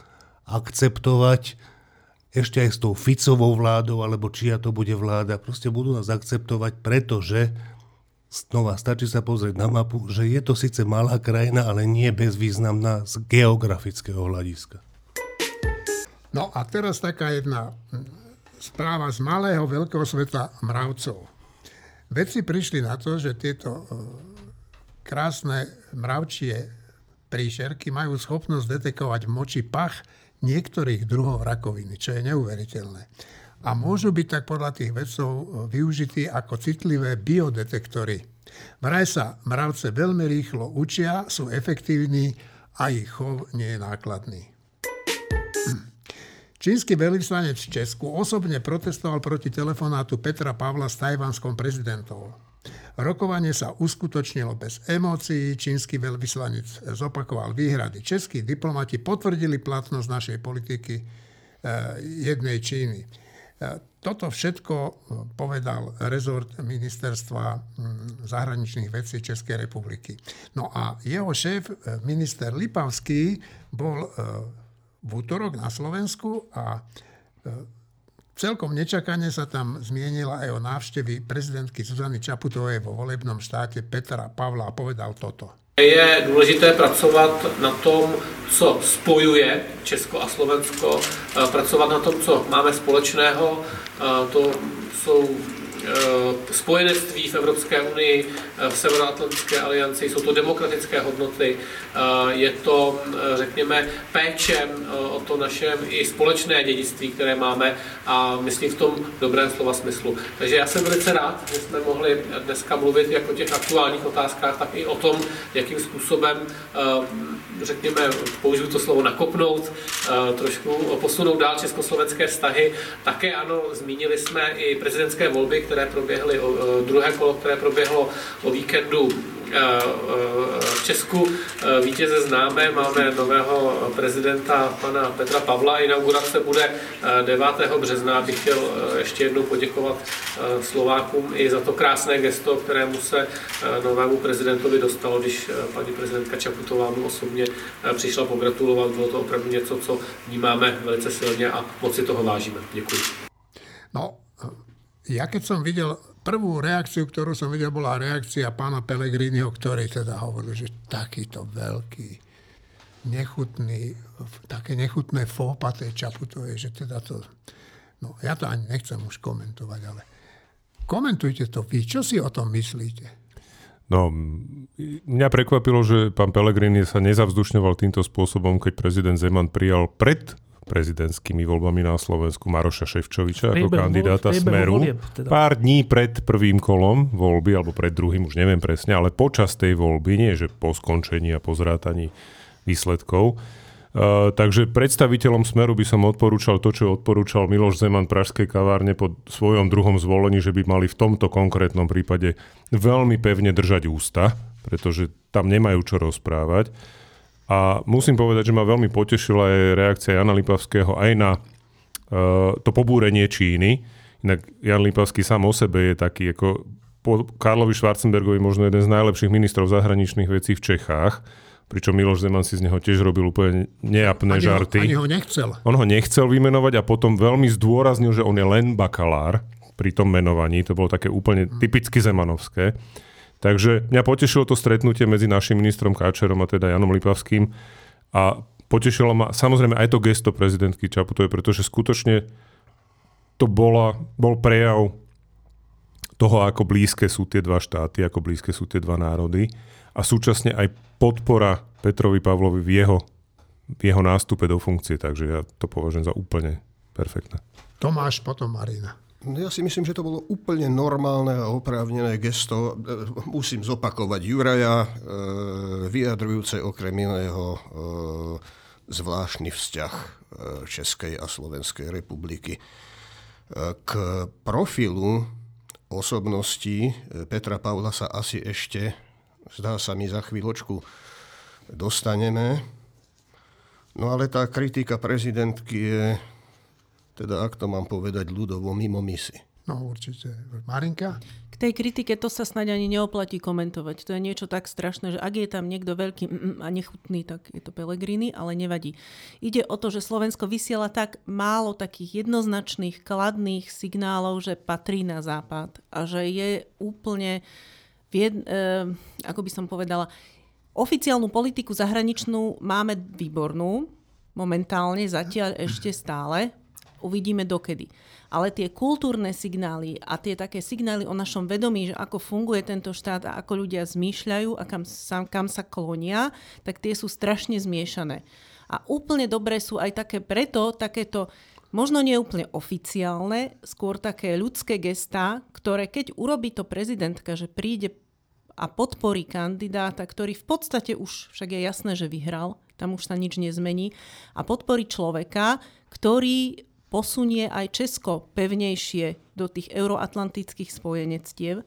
akceptovať ešte aj s tou Ficovou vládou, alebo čia to bude vláda. Proste budú nás akceptovať, pretože Znova, stačí sa pozrieť na mapu, že je to síce malá krajina, ale nie bezvýznamná z geografického hľadiska. No a teraz taká jedna správa z malého veľkého sveta mravcov. Vedci prišli na to, že tieto e, krásne mravčie príšerky majú schopnosť detekovať moči pach niektorých druhov rakoviny, čo je neuveriteľné. A môžu byť tak podľa tých vedcov e, využití ako citlivé biodetektory. Vraj sa mravce veľmi rýchlo učia, sú efektívni a ich chov nie je nákladný. Čínsky veľvyslanec v Česku osobne protestoval proti telefonátu Petra Pavla s tajvanskom prezidentom. Rokovanie sa uskutočnilo bez emócií, čínsky veľvyslanec zopakoval výhrady. Českí diplomati potvrdili platnosť našej politiky eh, jednej Číny. Eh, toto všetko eh, povedal rezort ministerstva hm, zahraničných vecí Českej republiky. No a jeho šéf, minister Lipavský, bol v útorok na Slovensku a e, celkom nečakane sa tam zmienila aj o návštevy prezidentky Zuzany Čaputovej vo volebnom štáte Petra Pavla a povedal toto. Je důležité pracovat na tom, co spojuje Česko a Slovensko, e, pracovat na tom, co máme společného. E, to jsou spojenectví v Evropské unii, eh, v Severoatlantické alianci, jsou to demokratické hodnoty, eh, je to, řekněme, péčem o to naše i společné dědictví, které máme a myslím v tom dobrém slova smyslu. Takže já jsem velice rád, že jsme mohli dneska mluvit jak o těch aktuálních otázkách, tak i o tom, jakým způsobem řekněme, použiju to slovo nakopnout, trošku posunout dál československé vztahy. Také ano, zmínili jsme i prezidentské volby, které proběhly, druhé kolo, které proběhlo o víkendu eh, eh, v Česku. Eh, vítěze známe, máme nového prezidenta pana Petra Pavla. Inaugurace bude 9. března. Bych chtěl ještě jednou poděkovat Slovákům i za to krásné gesto, kterému se novému prezidentovi dostalo, když paní prezidentka Čaputová mu osobně přišla pogratulovat. Bylo to opravdu něco, co vnímáme velice silně a moc si toho vážíme. Děkuji. No, ja keď som videl prvú reakciu, ktorú som videl, bola reakcia pána Pellegriniho, ktorý teda hovoril, že takýto veľký, nechutný, také nechutné fópa tej Čaputovej, že teda to... No, ja to ani nechcem už komentovať, ale komentujte to vy. Čo si o tom myslíte? No, mňa prekvapilo, že pán Pellegrini sa nezavzdušňoval týmto spôsobom, keď prezident Zeman prijal pred prezidentskými voľbami na Slovensku Maroša Ševčoviča ako kandidáta Smeru. Volieb, teda. Pár dní pred prvým kolom voľby, alebo pred druhým, už neviem presne, ale počas tej voľby, nie že po skončení a po zrátaní výsledkov. Uh, takže predstaviteľom Smeru by som odporúčal to, čo odporúčal Miloš Zeman Pražskej kavárne po svojom druhom zvolení, že by mali v tomto konkrétnom prípade veľmi pevne držať ústa, pretože tam nemajú čo rozprávať. A musím povedať, že ma veľmi potešila aj reakcia Jana Lipavského aj na uh, to pobúrenie Číny. Inak Jan Lipavský sám o sebe je taký ako po Karlovi Schwarzenbergovi možno jeden z najlepších ministrov zahraničných vecí v Čechách pričom Miloš Zeman si z neho tiež robil úplne nejapné ani žarty. Ho, ani ho nechcel. On ho nechcel vymenovať a potom veľmi zdôraznil, že on je len bakalár pri tom menovaní. To bolo také úplne typicky zemanovské. Takže mňa potešilo to stretnutie medzi našim ministrom Káčerom a teda Janom Lipavským a potešilo ma samozrejme aj to gesto prezidentky Čaputovej, pretože skutočne to bola, bol prejav toho, ako blízke sú tie dva štáty, ako blízke sú tie dva národy a súčasne aj podpora Petrovi Pavlovi v jeho, v jeho nástupe do funkcie, takže ja to považujem za úplne perfektné. Tomáš, potom Marina. No ja si myslím, že to bolo úplne normálne a oprávnené gesto. E, musím zopakovať Juraja, e, vyjadrujúce okrem iného e, zvláštny vzťah Českej a Slovenskej republiky. K profilu osobnosti Petra Pavla sa asi ešte zdá sa mi, za chvíľočku dostaneme. No ale tá kritika prezidentky je, teda ak to mám povedať ľudovo, mimo misi. No určite. Marinka? K tej kritike to sa snáď ani neoplatí komentovať. To je niečo tak strašné, že ak je tam niekto veľký a nechutný, tak je to Pelegrini, ale nevadí. Ide o to, že Slovensko vysiela tak málo takých jednoznačných, kladných signálov, že patrí na západ a že je úplne vied, e, ako by som povedala, oficiálnu politiku zahraničnú máme výbornú, momentálne, zatiaľ ešte stále. Uvidíme dokedy. Ale tie kultúrne signály a tie také signály o našom vedomí, že ako funguje tento štát a ako ľudia zmýšľajú a kam sa, kam sa klonia, tak tie sú strašne zmiešané. A úplne dobré sú aj také preto, takéto možno nie úplne oficiálne, skôr také ľudské gestá, ktoré keď urobí to prezidentka, že príde a podporí kandidáta, ktorý v podstate už však je jasné, že vyhral, tam už sa nič nezmení, a podporí človeka, ktorý posunie aj Česko pevnejšie do tých euroatlantických spojenectiev,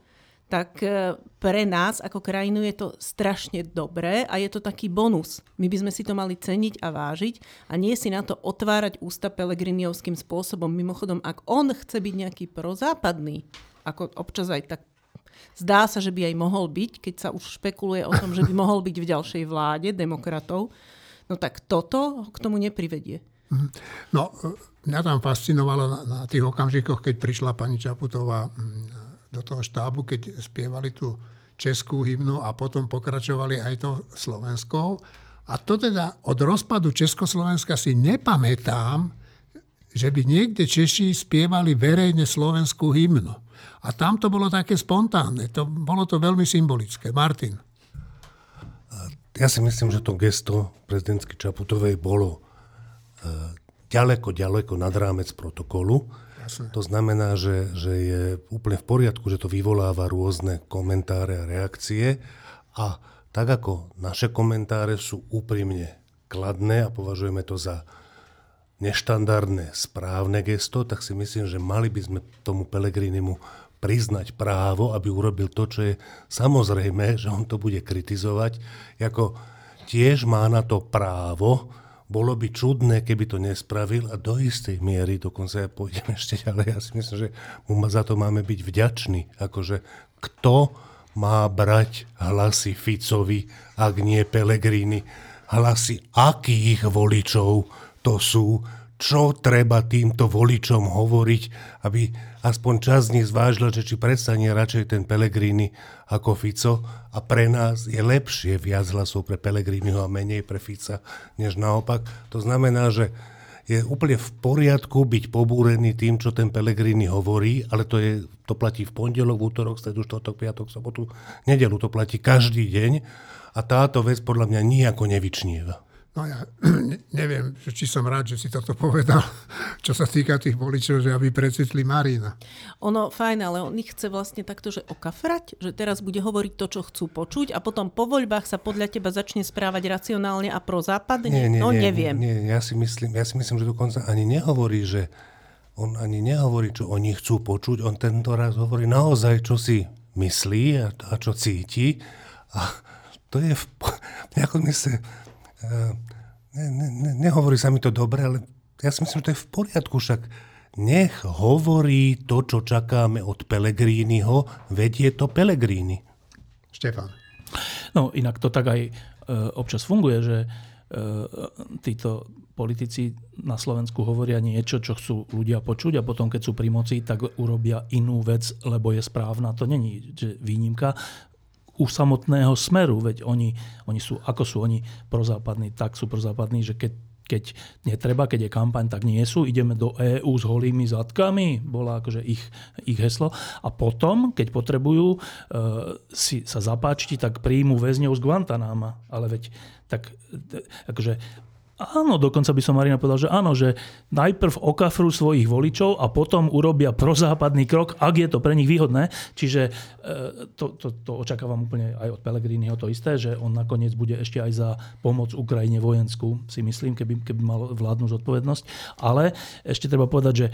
tak e, pre nás ako krajinu je to strašne dobré a je to taký bonus. My by sme si to mali ceniť a vážiť a nie si na to otvárať ústa Pelegriniovským spôsobom. Mimochodom, ak on chce byť nejaký prozápadný, ako občas aj tak zdá sa, že by aj mohol byť, keď sa už špekuluje o tom, že by mohol byť v ďalšej vláde demokratov, no tak toto k tomu neprivedie. Mhm. No, mňa tam fascinovalo na, na tých okamžikoch, keď prišla pani Čaputová do toho štábu, keď spievali tú českú hymnu a potom pokračovali aj to slovenskou. A to teda od rozpadu Československa si nepamätám, že by niekde Češi spievali verejne slovenskú hymnu. A tam to bolo také spontánne. To, bolo to veľmi symbolické. Martin. Ja si myslím, že to gesto prezidentky Čaputovej bolo ďaleko, ďaleko nad rámec protokolu. Jasne. To znamená, že, že je úplne v poriadku, že to vyvoláva rôzne komentáre a reakcie a tak ako naše komentáre sú úprimne kladné a považujeme to za neštandardné správne gesto, tak si myslím, že mali by sme tomu Pelegrinimu priznať právo, aby urobil to, čo je samozrejme, že on to bude kritizovať, ako tiež má na to právo, bolo by čudné, keby to nespravil a do istej miery, dokonca ja pôjdem <laughs> ešte ďalej, ja si myslím, že mu za to máme byť vďační. Akože kto má brať hlasy Ficovi, ak nie Pelegrini? Hlasy akých voličov to sú, čo treba týmto voličom hovoriť, aby aspoň čas z nich zvážila, že či prestane radšej ten Pelegrini ako Fico a pre nás je lepšie viac hlasov pre Pelegriniho a menej pre Fica, než naopak. To znamená, že je úplne v poriadku byť pobúrený tým, čo ten Pelegrini hovorí, ale to, je, to platí v pondelok, v útorok, stredu, štvrtok, piatok, sobotu, nedelu. To platí každý deň a táto vec podľa mňa nijako nevyčnieva. No ja <clears throat> neviem, či som rád, že si toto <laughs> povedal, čo sa týka tých voličov, že aby precitli Marina. Ono fajn, ale on ich chce vlastne takto, že okafrať, že teraz bude hovoriť to, čo chcú počuť a potom po voľbách sa podľa teba začne správať racionálne a prozápadne? Nie, nie, no nie, neviem. Nie, ja, si myslím, ja si myslím, že dokonca ani nehovorí, že on ani nehovorí, čo oni chcú počuť, on tento raz hovorí naozaj, čo si myslí a, a čo cíti. A to je v nejakom <laughs> mysle ne, ne, ne, nehovorí sa mi to dobre, ale ja si myslím, že to je v poriadku, však nech hovorí to, čo čakáme od Pelegrínyho, vedie to Pelegríny. Štefan. No inak to tak aj e, občas funguje, že e, títo politici na Slovensku hovoria niečo, čo chcú ľudia počuť a potom, keď sú pri moci, tak urobia inú vec, lebo je správna. To není že výnimka u samotného smeru, veď oni, oni sú, ako sú oni prozápadní, tak sú prozápadní, že keď, keď netreba, keď je kampaň, tak nie sú. Ideme do EÚ s holými zadkami, bola akože ich, ich heslo. A potom, keď potrebujú e, si sa zapáčiť, tak príjmu väzňov z Guantanama. Ale veď tak e, akože Áno, dokonca by som Marina povedal, že áno, že najprv okafru svojich voličov a potom urobia prozápadný krok, ak je to pre nich výhodné. Čiže e, to, to, to očakávam úplne aj od Pelegriniho to isté, že on nakoniec bude ešte aj za pomoc Ukrajine vojenskú, si myslím, keby, keby mal vládnu zodpovednosť. Ale ešte treba povedať, že e,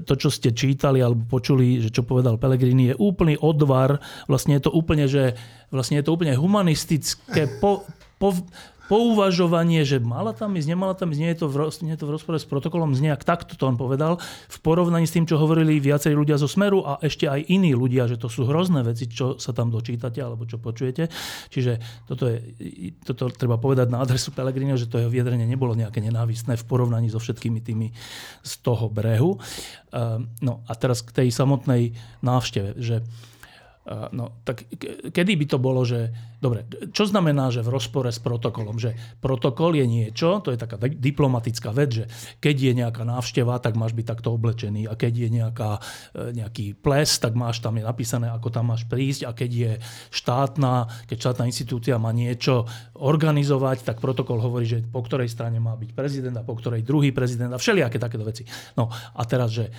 to, čo ste čítali alebo počuli, že čo povedal Pelegrini, je úplný odvar. Vlastne je to úplne, že vlastne je to úplne humanistické po, po, pouvažovanie, že mala tam ísť, nemala tam ísť, nie je to v, nie je to v rozpore s protokolom, z nejak takto to on povedal, v porovnaní s tým, čo hovorili viacerí ľudia zo Smeru a ešte aj iní ľudia, že to sú hrozné veci, čo sa tam dočítate alebo čo počujete. Čiže toto, je, toto treba povedať na adresu Pelegrino, že to jeho viedrenie nebolo nejaké nenávistné v porovnaní so všetkými tými z toho brehu. Ehm, no a teraz k tej samotnej návšteve, že No, tak kedy by to bolo, že... Dobre, čo znamená, že v rozpore s protokolom? Že protokol je niečo, to je taká diplomatická vec, že keď je nejaká návšteva, tak máš byť takto oblečený a keď je nejaká, e, nejaký ples, tak máš tam je napísané, ako tam máš prísť a keď je štátna, keď štátna inštitúcia má niečo organizovať, tak protokol hovorí, že po ktorej strane má byť prezident a po ktorej druhý prezident a všelijaké takéto veci. No a teraz, že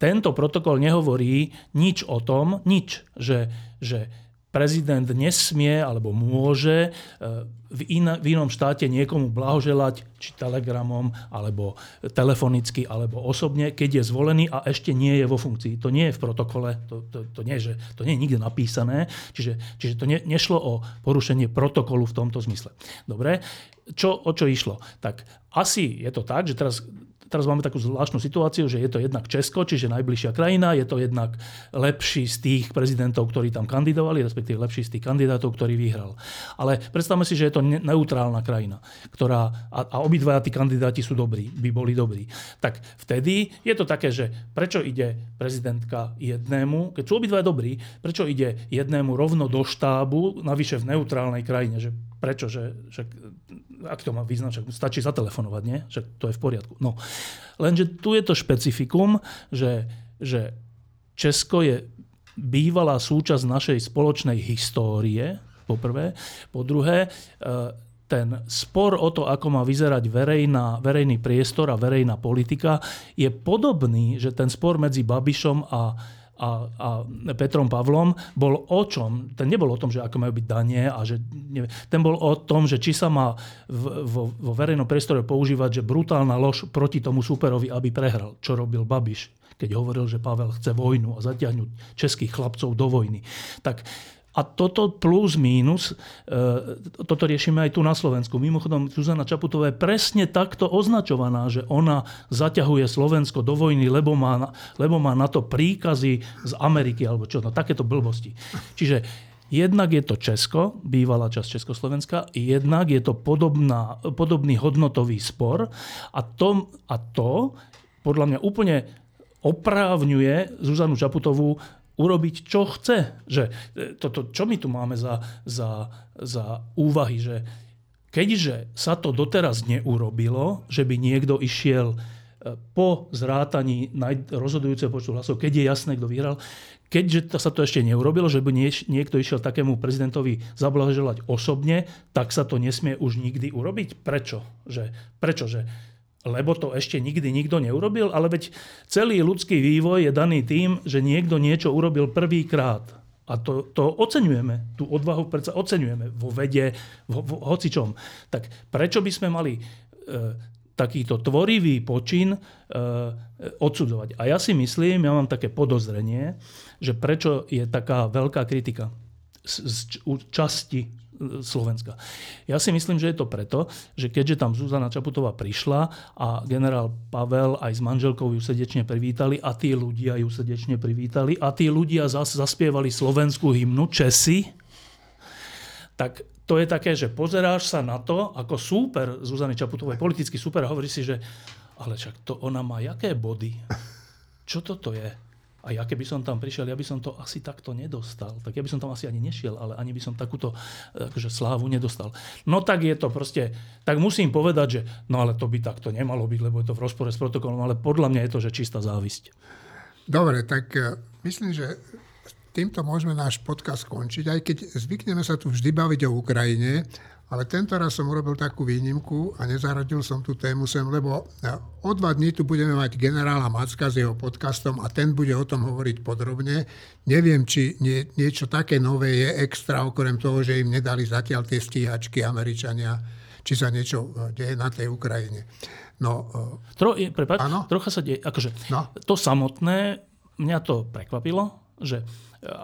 tento protokol nehovorí nič o tom, nič, že, že prezident nesmie alebo môže e, v, in, v inom štáte niekomu blahoželať, či telegramom, alebo telefonicky, alebo osobne, keď je zvolený a ešte nie je vo funkcii. To nie je v protokole, to, to, to, nie, že, to nie je nikde napísané, čiže, čiže to ne, nešlo o porušenie protokolu v tomto zmysle. Dobre, čo, o čo išlo? Tak asi je to tak, že teraz Teraz máme takú zvláštnu situáciu, že je to jednak Česko, čiže najbližšia krajina, je to jednak lepší z tých prezidentov, ktorí tam kandidovali, respektíve lepší z tých kandidátov, ktorý vyhral. Ale predstavme si, že je to neutrálna krajina, ktorá, a, a obidvaja tí kandidáti sú dobrí, by boli dobrí. Tak vtedy je to také, že prečo ide prezidentka jednému, keď sú obidvaja dobrí, prečo ide jednému rovno do štábu, navyše v neutrálnej krajine, že prečo, že, že ak to má význam, však stačí zatelefonovať, nie? Že to je v poriadku. No. Lenže tu je to špecifikum, že, že Česko je bývalá súčasť našej spoločnej histórie, po prvé. Po druhé, e, ten spor o to, ako má vyzerať verejná, verejný priestor a verejná politika, je podobný, že ten spor medzi Babišom a a, a Petrom Pavlom bol o čom? Ten nebol o tom, že ako majú byť danie a že... Neviem, ten bol o tom, že či sa má v, vo, vo verejnom priestore používať, že brutálna lož proti tomu superovi, aby prehral, čo robil Babiš keď hovoril, že Pavel chce vojnu a zatiahnuť českých chlapcov do vojny. Tak a toto plus mínus, e, toto riešime aj tu na Slovensku. Mimochodom, Zuzana Čaputová je presne takto označovaná, že ona zaťahuje Slovensko do vojny, lebo má, lebo má na to príkazy z Ameriky, alebo čo, no takéto blbosti. Čiže Jednak je to Česko, bývalá časť Československa, jednak je to podobná, podobný hodnotový spor a to, a to podľa mňa úplne oprávňuje Zuzanu Čaputovú urobiť, čo chce. Že, e, toto, čo my tu máme za, za, za úvahy, že keďže sa to doteraz neurobilo, že by niekto išiel e, po zrátaní rozhodujúceho počtu hlasov, keď je jasné, kto vyhral, Keďže sa to ešte neurobilo, že by niekto išiel takému prezidentovi zablahoželať osobne, tak sa to nesmie už nikdy urobiť. Prečo? Že, prečo? Že, lebo to ešte nikdy nikto neurobil, ale veď celý ľudský vývoj je daný tým, že niekto niečo urobil prvýkrát. A to, to oceňujeme, tú odvahu predsa oceňujeme vo vede, vo, vo hocičom. Tak prečo by sme mali e, takýto tvorivý počin e, odsudzovať. A ja si myslím, ja mám také podozrenie, že prečo je taká veľká kritika z, z časti Slovenska. Ja si myslím, že je to preto, že keďže tam Zuzana Čaputová prišla a generál Pavel aj s manželkou ju srdečne privítali a tí ľudia ju srdečne privítali a tí ľudia zas zaspievali slovenskú hymnu Česi, tak to je také, že pozeráš sa na to ako súper Zuzany Čaputovej, politický súper a hovoríš si, že ale však to ona má jaké body? Čo toto je? A ja keby som tam prišiel, ja by som to asi takto nedostal. Tak ja by som tam asi ani nešiel, ale ani by som takúto akože, slávu nedostal. No tak je to proste, tak musím povedať, že no ale to by takto nemalo byť, lebo je to v rozpore s protokolom, ale podľa mňa je to, že čistá závisť. Dobre, tak e, myslím, že týmto môžeme náš podcast skončiť, aj keď zvykneme sa tu vždy baviť o Ukrajine, ale tento raz som urobil takú výnimku a nezaradil som tú tému sem, lebo e, o dva dní tu budeme mať generála Macka s jeho podcastom a ten bude o tom hovoriť podrobne. Neviem, či nie, niečo také nové je extra, okrem toho, že im nedali zatiaľ tie stíhačky Američania, či sa niečo e, deje na tej Ukrajine. No, e, Tro, prepáč, trocha sa deje, akože no. to samotné, mňa to prekvapilo, že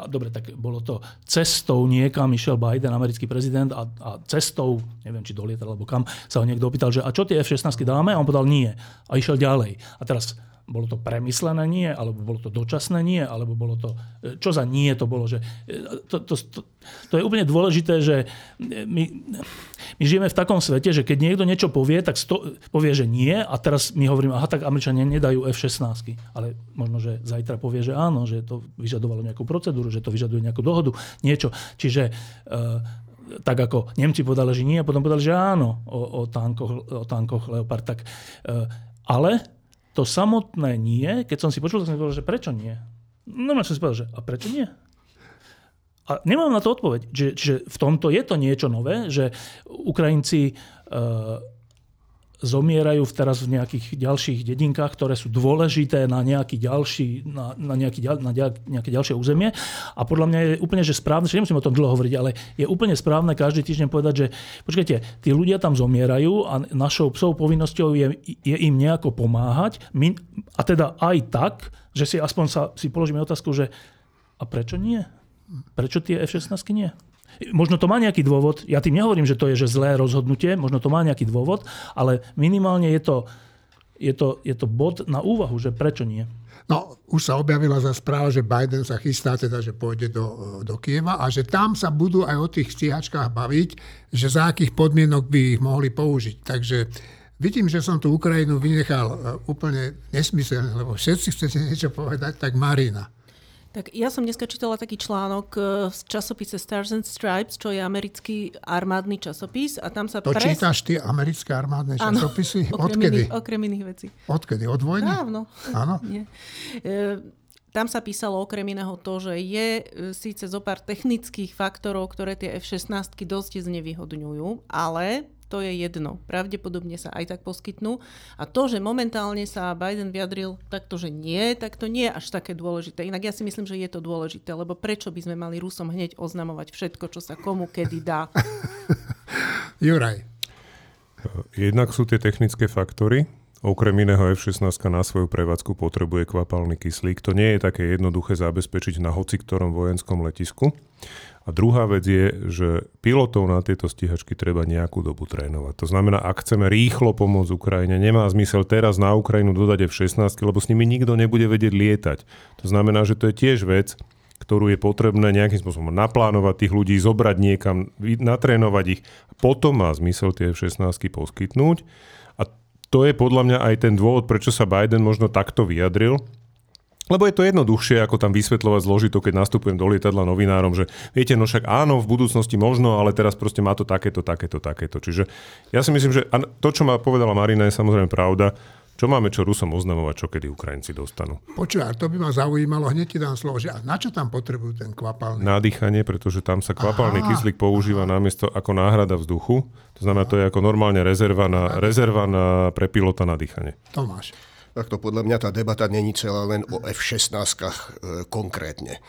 dobre, tak bolo to cestou niekam, išiel Biden, americký prezident a, a cestou, neviem, či dolietal alebo kam, sa ho niekto opýtal, že a čo tie F-16 dáme? A on povedal nie. A išiel ďalej. A teraz bolo to premyslené nie, alebo bolo to dočasné nie, alebo bolo to... E, čo za nie to bolo? Že, e, to, to, to, to je úplne dôležité, že my, my žijeme v takom svete, že keď niekto niečo povie, tak sto, povie, že nie a teraz my hovoríme, aha, tak Američania nedajú F-16. Ale možno, že zajtra povie, že áno, že to vyžadovalo nejakú procedúru, že to vyžaduje nejakú dohodu, niečo. Čiže tak ako Nemci povedali, že nie, a potom povedali, že áno o, o, tankoch, o tankoch Leopard. Tak, ale to samotné nie, keď som si počul, tak som povedal, že prečo nie? No, som si povedal, že a prečo nie? A nemám na to odpoveď. Že, že v tomto je to niečo nové, že Ukrajinci uh, zomierajú teraz v nejakých ďalších dedinkách, ktoré sú dôležité na, nejaký ďalší, na, na, nejaký, na nejaké ďalšie územie. A podľa mňa je úplne že správne, že nemusím o tom dlho hovoriť, ale je úplne správne každý týždeň povedať, že počkajte, tí ľudia tam zomierajú a našou psou povinnosťou je, je im nejako pomáhať. My, a teda aj tak, že si aspoň sa, si položíme otázku, že a prečo nie? Prečo tie F-16 nie? Možno to má nejaký dôvod, ja tým nehovorím, že to je že zlé rozhodnutie, možno to má nejaký dôvod, ale minimálne je to, je to, je to bod na úvahu, že prečo nie. No, už sa objavila za správa, že Biden sa chystá teda, že pôjde do, do Kieva a že tam sa budú aj o tých stíhačkách baviť, že za akých podmienok by ich mohli použiť. Takže vidím, že som tú Ukrajinu vynechal e, úplne nesmyselne, lebo všetci chcete niečo povedať, tak Marina. Tak ja som dneska čítala taký článok e, z časopise Stars and Stripes, čo je americký armádny časopis a tam sa To pres... čítaš ty americké armádne časopisy? Ano, Odkedy? Iných, okrem iných vecí. Odkedy? Od vojny? Dávno. Áno? <laughs> Nie. E, tam sa písalo okrem iného to, že je e, síce zo pár technických faktorov, ktoré tie F-16 dosť znevýhodňujú, ale to je jedno. Pravdepodobne sa aj tak poskytnú. A to, že momentálne sa Biden vyjadril takto, že nie, tak to nie je až také dôležité. Inak ja si myslím, že je to dôležité, lebo prečo by sme mali Rusom hneď oznamovať všetko, čo sa komu kedy dá? <laughs> Juraj. Jednak sú tie technické faktory. Okrem iného F-16 na svoju prevádzku potrebuje kvapalný kyslík. To nie je také jednoduché zabezpečiť na hoci ktorom vojenskom letisku. A druhá vec je, že pilotov na tieto stíhačky treba nejakú dobu trénovať. To znamená, ak chceme rýchlo pomôcť Ukrajine, nemá zmysel teraz na Ukrajinu dodať F-16, lebo s nimi nikto nebude vedieť lietať. To znamená, že to je tiež vec, ktorú je potrebné nejakým spôsobom naplánovať tých ľudí, zobrať niekam, natrénovať ich. Potom má zmysel tie F-16 poskytnúť. To je podľa mňa aj ten dôvod, prečo sa Biden možno takto vyjadril, lebo je to jednoduchšie, ako tam vysvetľovať zložito, keď nastupujem do lietadla novinárom, že viete, no však áno, v budúcnosti možno, ale teraz proste má to takéto, takéto, takéto. Čiže ja si myslím, že to, čo ma povedala Marina, je samozrejme pravda. Čo máme čo Rusom oznamovať, čo kedy Ukrajinci dostanú? Počúvaj, to by ma zaujímalo, hneď ti dám slovo, že a na čo tam potrebujú ten kvapalný? Nadýchanie, pretože tam sa kvapalný aha, kyslík používa aha. namiesto ako náhrada vzduchu. To znamená, to je ako normálne rezerva na, rezerva na pre pilota na dýchanie. Tomáš. Takto podľa mňa tá debata není celá len o F-16 e, konkrétne.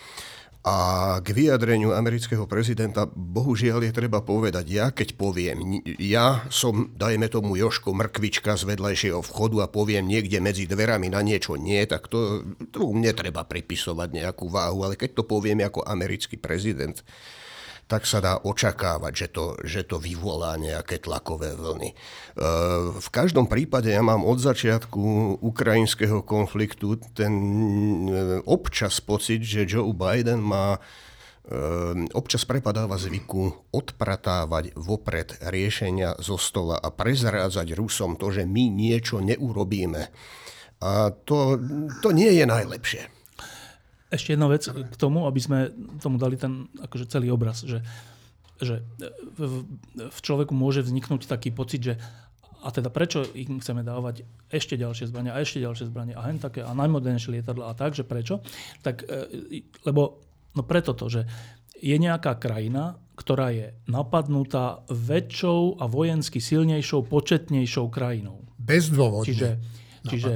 A k vyjadreniu amerického prezidenta, bohužiaľ je treba povedať, ja keď poviem, ja som, dajme tomu Joško Mrkvička z vedľajšieho vchodu a poviem niekde medzi dverami na niečo nie, tak to, to mne treba pripisovať nejakú váhu, ale keď to poviem ako americký prezident, tak sa dá očakávať, že to, že to vyvolá nejaké tlakové vlny. E, v každom prípade ja mám od začiatku ukrajinského konfliktu ten e, občas pocit, že Joe Biden má e, občas prepadáva zvyku odpratávať vopred riešenia zo stola a prezrádzať Rusom to, že my niečo neurobíme. A to, to nie je najlepšie. Ešte jedna vec k tomu, aby sme tomu dali ten akože celý obraz, že, že v, v človeku môže vzniknúť taký pocit, že a teda prečo im chceme dávať ešte ďalšie zbrania a ešte ďalšie zbranie a hen také a najmodernejšie lietadla a tak, že prečo? Tak, e, lebo no preto to, že je nejaká krajina, ktorá je napadnutá väčšou a vojensky silnejšou, početnejšou krajinou. Bezdôvodne. Čiže, čiže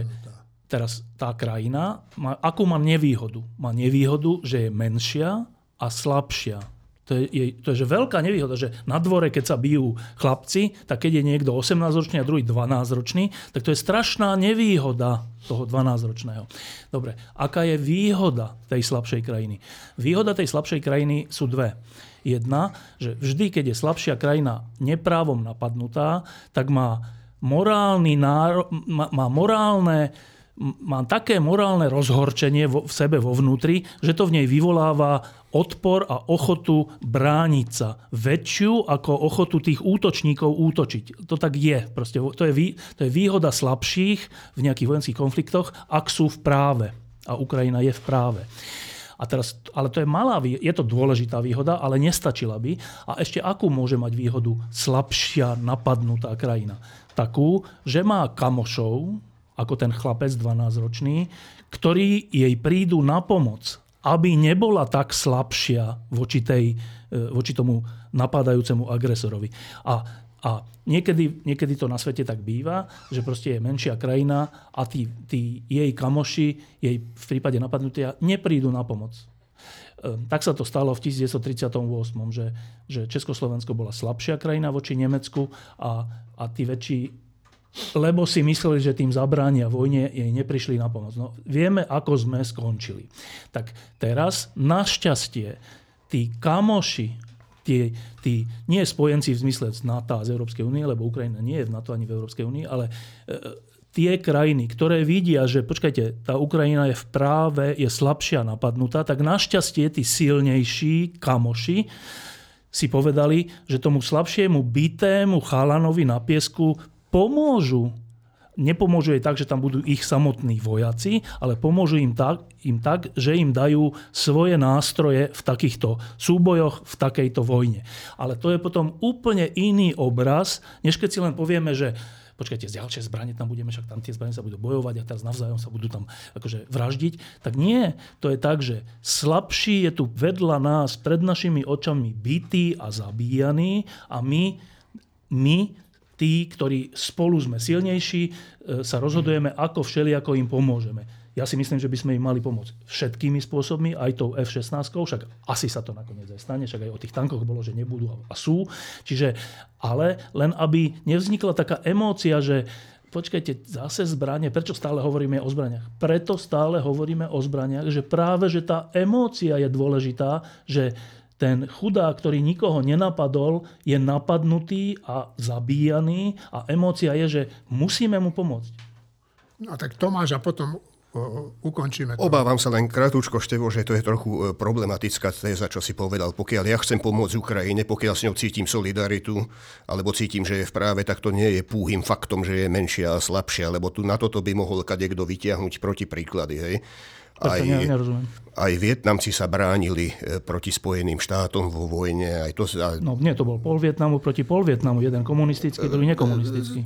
Teraz tá krajina, má, akú má nevýhodu? Má nevýhodu, že je menšia a slabšia. To je, to je že veľká nevýhoda, že na dvore, keď sa bijú chlapci, tak keď je niekto 18-ročný a druhý 12-ročný, tak to je strašná nevýhoda toho 12-ročného. Dobre, aká je výhoda tej slabšej krajiny? Výhoda tej slabšej krajiny sú dve. Jedna, že vždy, keď je slabšia krajina neprávom napadnutá, tak má morálny náro, má, má morálne mám také morálne rozhorčenie v sebe vo vnútri, že to v nej vyvoláva odpor a ochotu brániť sa. Väčšiu ako ochotu tých útočníkov útočiť. To tak je. Proste, to, je vý, to je výhoda slabších v nejakých vojenských konfliktoch, ak sú v práve. A Ukrajina je v práve. A teraz, ale to je malá, je to dôležitá výhoda, ale nestačila by. A ešte akú môže mať výhodu slabšia napadnutá krajina? Takú, že má kamošov, ako ten chlapec 12-ročný, ktorí jej prídu na pomoc, aby nebola tak slabšia voči, tej, e, voči tomu napádajúcemu agresorovi. A, a niekedy, niekedy to na svete tak býva, že proste je menšia krajina a tí, tí jej kamoši jej v prípade napadnutia neprídu na pomoc. E, tak sa to stalo v 1938, že, že Československo bola slabšia krajina voči Nemecku a, a tí väčší lebo si mysleli, že tým zabránia vojne, jej neprišli na pomoc. No, vieme, ako sme skončili. Tak teraz, našťastie, tí kamoši, tí, tí nie spojenci v zmysle z NATO a z Európskej únie, lebo Ukrajina nie je v NATO ani v Európskej únii, ale e, tie krajiny, ktoré vidia, že počkajte, tá Ukrajina je v práve, je slabšia napadnutá, tak našťastie tí silnejší kamoši si povedali, že tomu slabšiemu bitému chalanovi na piesku pomôžu nepomôžu jej tak, že tam budú ich samotní vojaci, ale pomôžu im tak, im tak, že im dajú svoje nástroje v takýchto súbojoch, v takejto vojne. Ale to je potom úplne iný obraz, než keď si len povieme, že počkajte, z ďalšie zbranie tam budeme, však tam tie zbranie sa budú bojovať a teraz navzájom sa budú tam akože vraždiť. Tak nie, to je tak, že slabší je tu vedľa nás, pred našimi očami bytý a zabíjaný a my, my tí, ktorí spolu sme silnejší, e, sa rozhodujeme, ako všelijako im pomôžeme. Ja si myslím, že by sme im mali pomôcť všetkými spôsobmi, aj tou F-16, však asi sa to nakoniec aj stane, však aj o tých tankoch bolo, že nebudú a sú. Čiže, ale len aby nevznikla taká emócia, že počkajte, zase zbranie, prečo stále hovoríme o zbraniach? Preto stále hovoríme o zbraniach, že práve, že tá emócia je dôležitá, že ten chudák, ktorý nikoho nenapadol, je napadnutý a zabíjaný a emócia je, že musíme mu pomôcť. No tak Tomáš a potom ukončíme to. Obávam sa len krátko, Števo, že to je trochu e, problematická téza, čo si povedal. Pokiaľ ja chcem pomôcť Ukrajine, pokiaľ s ňou cítim solidaritu, alebo cítim, že je v práve, tak to nie je púhým faktom, že je menšia a slabšia, lebo tu na toto by mohol kadekto vytiahnuť proti príklady. Hej? Aj, aj Vietnamci sa bránili e, proti Spojeným štátom vo vojne. Aj to, a... No nie, to bol pol Vietnamu proti pol Vietnamu. Jeden komunistický, druhý nekomunistický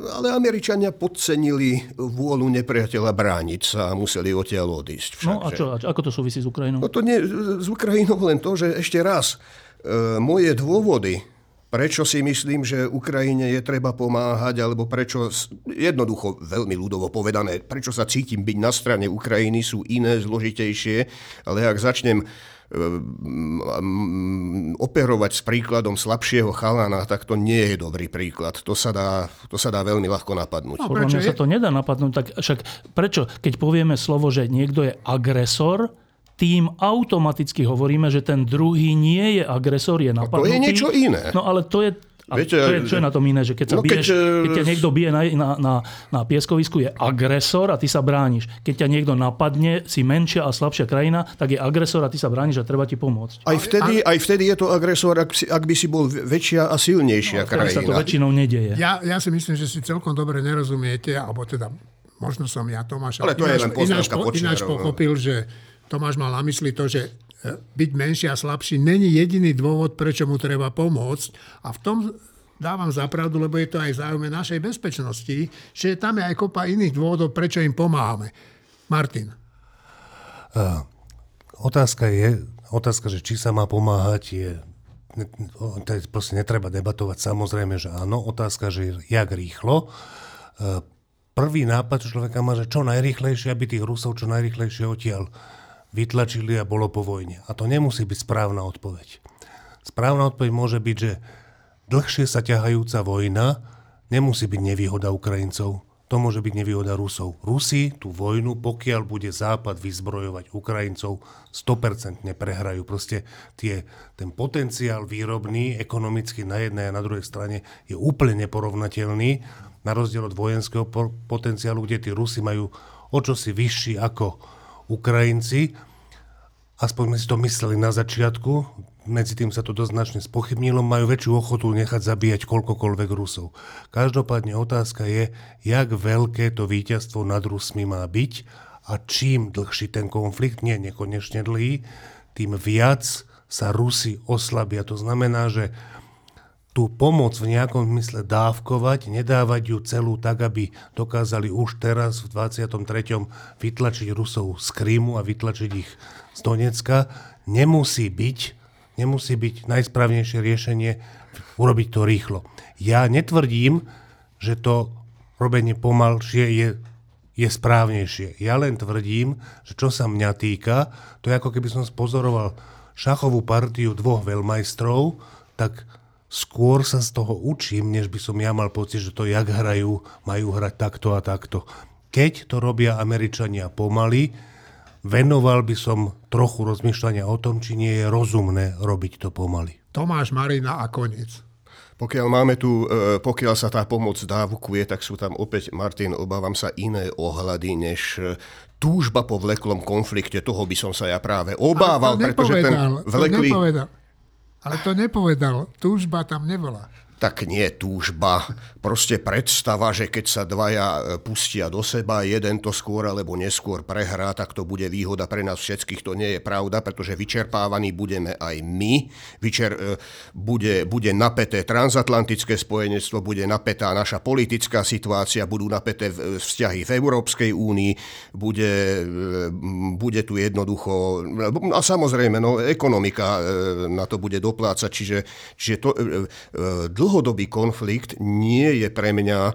ale Američania podcenili vôľu nepriateľa brániť sa a museli odtiaľ odísť. Však, no a čo, že? ako to súvisí s Ukrajinou? No to nie, s Ukrajinou len to, že ešte raz, e, moje dôvody, prečo si myslím, že Ukrajine je treba pomáhať, alebo prečo, jednoducho veľmi ľudovo povedané, prečo sa cítim byť na strane Ukrajiny, sú iné, zložitejšie, ale ak začnem Ehm, operovať s príkladom slabšieho chalana, tak to nie je dobrý príklad. To sa dá, to sa dá veľmi ľahko napadnúť. No, Podľa mňa sa to nedá napadnúť. Tak však prečo, keď povieme slovo, že niekto je agresor, tým automaticky hovoríme, že ten druhý nie je agresor, je napadnutý. No to je niečo iné. No ale to je a Viete, čo, je, čo je na tom iné, že keď, sa no biješ, keď, keď ťa niekto bije na, na, na, na pieskovisku, je agresor a ty sa brániš. Keď ťa niekto napadne, si menšia a slabšia krajina, tak je agresor a ty sa brániš a treba ti pomôcť. Aj vtedy, aj vtedy je to agresor, ak, si, ak by si bol väčšia a silnejšia no, krajina. sa to väčšinou nedeje. Ja, ja si myslím, že si celkom dobre nerozumiete, alebo teda možno som ja Tomáš Ale to ináč, je len ináč, po, ináč no. pochopil, že Tomáš mal na mysli to, že e, byť menší a slabší není jediný dôvod, prečo mu treba pomôcť. A v tom dávam zapravdu, lebo je to aj záujme našej bezpečnosti, že tam je aj kopa iných dôvodov, prečo im pomáhame. Martin. Uh, otázka je, otázka, že či sa má pomáhať, je proste netreba debatovať, samozrejme, že áno. Otázka, že jak rýchlo. Prvý nápad človeka má, že čo najrýchlejšie, aby tých Rusov čo najrýchlejšie odtiaľ vytlačili a bolo po vojne. A to nemusí byť správna odpoveď. Správna odpoveď môže byť, že Dlhšie sa ťahajúca vojna nemusí byť nevýhoda Ukrajincov. To môže byť nevýhoda Rusov. Rusi tú vojnu, pokiaľ bude Západ vyzbrojovať Ukrajincov, 100% prehrajú. Proste tie, ten potenciál výrobný, ekonomicky na jednej a na druhej strane je úplne neporovnateľný, na rozdiel od vojenského potenciálu, kde tí Rusi majú o čosi vyšší ako Ukrajinci. Aspoň sme si to mysleli na začiatku, medzi tým sa to dosť značne spochybnilo, majú väčšiu ochotu nechať zabíjať koľkokoľvek Rusov. Každopádne otázka je, jak veľké to víťazstvo nad Rusmi má byť a čím dlhší ten konflikt, nie nekonečne dlhý, tým viac sa Rusi oslabia. To znamená, že tú pomoc v nejakom zmysle dávkovať, nedávať ju celú tak, aby dokázali už teraz v 23. vytlačiť Rusov z Krímu a vytlačiť ich z Donecka, nemusí byť nemusí byť najsprávnejšie riešenie urobiť to rýchlo. Ja netvrdím, že to robenie pomalšie je, je správnejšie. Ja len tvrdím, že čo sa mňa týka, to je ako keby som spozoroval šachovú partiu dvoch veľmajstrov, tak skôr sa z toho učím, než by som ja mal pocit, že to jak hrajú, majú hrať takto a takto. Keď to robia Američania pomaly, venoval by som trochu rozmýšľania o tom, či nie je rozumné robiť to pomaly. Tomáš Marina a koniec. Pokiaľ, máme tu, e, pokiaľ sa tá pomoc dávkuje, tak sú tam opäť, Martin, obávam sa iné ohľady, než e, túžba po vleklom konflikte. Toho by som sa ja práve obával, pretože ten vleklý... Ale to nepovedal. Túžba tam nebola tak nie túžba. Proste predstava, že keď sa dvaja e, pustia do seba, jeden to skôr alebo neskôr prehrá, tak to bude výhoda pre nás všetkých. To nie je pravda, pretože vyčerpávaní budeme aj my. Vyčer, e, bude, bude napäté transatlantické spojenectvo, bude napätá naša politická situácia, budú napäté e, vzťahy v Európskej únii, bude, bude tu jednoducho... A samozrejme, no, ekonomika na to bude doplácať, čiže, čiže to, dlho dlhodobý konflikt nie je pre mňa e,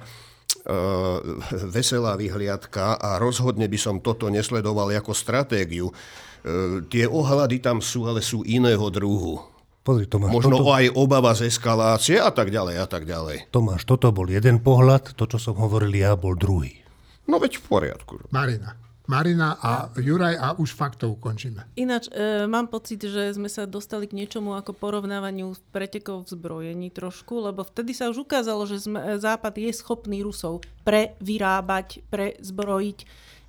veselá vyhliadka a rozhodne by som toto nesledoval ako stratégiu. E, tie ohľady tam sú, ale sú iného druhu. Pozri, Tomáš, Možno toto... aj obava z eskalácie a tak ďalej a tak ďalej. Tomáš, toto bol jeden pohľad, to, čo som hovoril ja, bol druhý. No veď v poriadku. Marina. Marina a Juraj a už fakt to ukončíme. Ináč e, mám pocit, že sme sa dostali k niečomu ako porovnávaniu pretekov v zbrojení trošku, lebo vtedy sa už ukázalo, že sme, e, Západ je schopný Rusov prevyrábať, prezbrojiť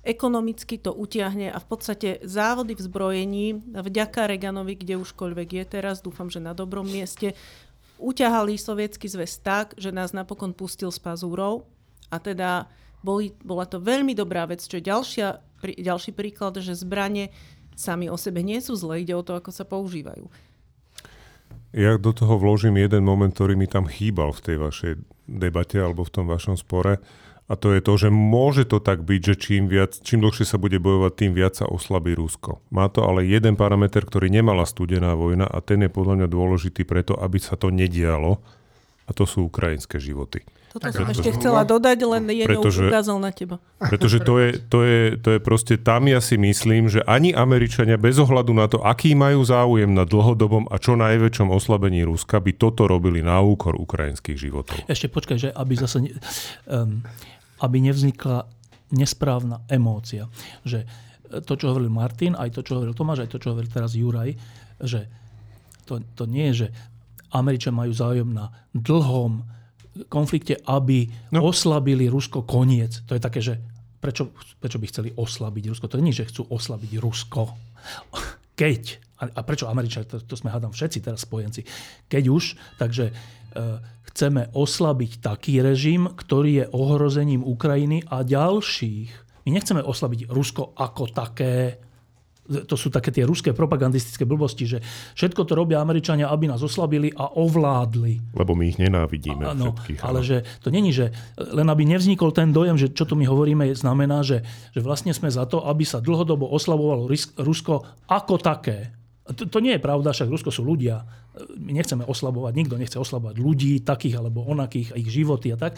ekonomicky to utiahne a v podstate závody v zbrojení, vďaka Reganovi, kde užkoľvek je teraz, dúfam, že na dobrom mieste, uťahali sovietský zväz tak, že nás napokon pustil s pazúrov a teda boli, bola to veľmi dobrá vec, čo je ďalšia, prí, ďalší príklad, že zbranie sami o sebe nie sú zlé, ide o to, ako sa používajú. Ja do toho vložím jeden moment, ktorý mi tam chýbal v tej vašej debate alebo v tom vašom spore. A to je to, že môže to tak byť, že čím, viac, čím dlhšie sa bude bojovať, tým viac sa oslabí Rusko. Má to ale jeden parameter, ktorý nemala studená vojna a ten je podľa mňa dôležitý preto, aby sa to nedialo a to sú ukrajinské životy. Toto som ešte chcela dodať, len je pretože, ukázal na teba. Pretože to je, to, je, to je proste, tam ja si myslím, že ani Američania bez ohľadu na to, aký majú záujem na dlhodobom a čo najväčšom oslabení Ruska, by toto robili na úkor ukrajinských životov. Ešte počkaj, že aby zase... Um, aby nevznikla nesprávna emócia. Že to, čo hovoril Martin, aj to, čo hovoril Tomáš, aj to, čo hovoril teraz Juraj, že to, to nie je, že Američania majú záujem na dlhom konflikte, aby no. oslabili Rusko koniec. To je také, že prečo, prečo by chceli oslabiť Rusko? To nie že chcú oslabiť Rusko. <laughs> Keď, a prečo Američania, to, to sme hádam všetci teraz spojenci, keď už, takže e, chceme oslabiť taký režim, ktorý je ohrozením Ukrajiny a ďalších. My nechceme oslabiť Rusko ako také. To sú také tie ruské propagandistické blbosti, že všetko to robia Američania, aby nás oslabili a ovládli. Lebo my ich nenávidíme Áno, všetkých. Ale že to není, že len aby nevznikol ten dojem, že čo tu my hovoríme, znamená, že, že vlastne sme za to, aby sa dlhodobo oslabovalo Rusko ako také. To, to nie je pravda, však Rusko sú ľudia. My nechceme oslabovať, nikto nechce oslabovať ľudí, takých alebo onakých, ich životy a tak.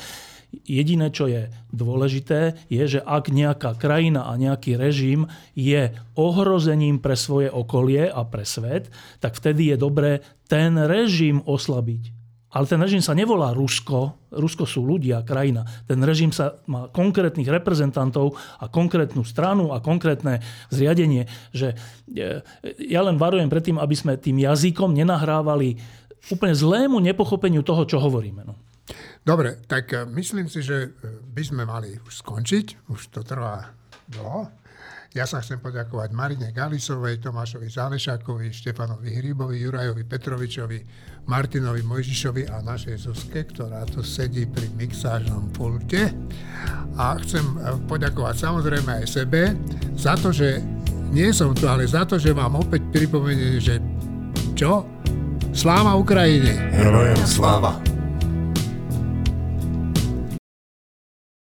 Jediné, čo je dôležité, je, že ak nejaká krajina a nejaký režim je ohrozením pre svoje okolie a pre svet, tak vtedy je dobré ten režim oslabiť. Ale ten režim sa nevolá Rusko. Rusko sú ľudia, krajina. Ten režim sa má konkrétnych reprezentantov a konkrétnu stranu a konkrétne zriadenie. Že e, ja len varujem pred tým, aby sme tým jazykom nenahrávali úplne zlému nepochopeniu toho, čo hovoríme. No. Dobre, tak e, myslím si, že e, by sme mali už skončiť. Už to trvá dlho. Ja sa chcem poďakovať Marine Galisovej, Tomášovi Zálešákovi, Štefanovi Hrybovi, Jurajovi Petrovičovi, Martinovi Mojžišovi a našej Zuzke, ktorá tu sedí pri mixážnom pulte. A chcem eh, poďakovať samozrejme aj sebe za to, že nie som tu, ale za to, že vám opäť pripomeniem, že čo? Sláva Ukrajine! Herojem sláva!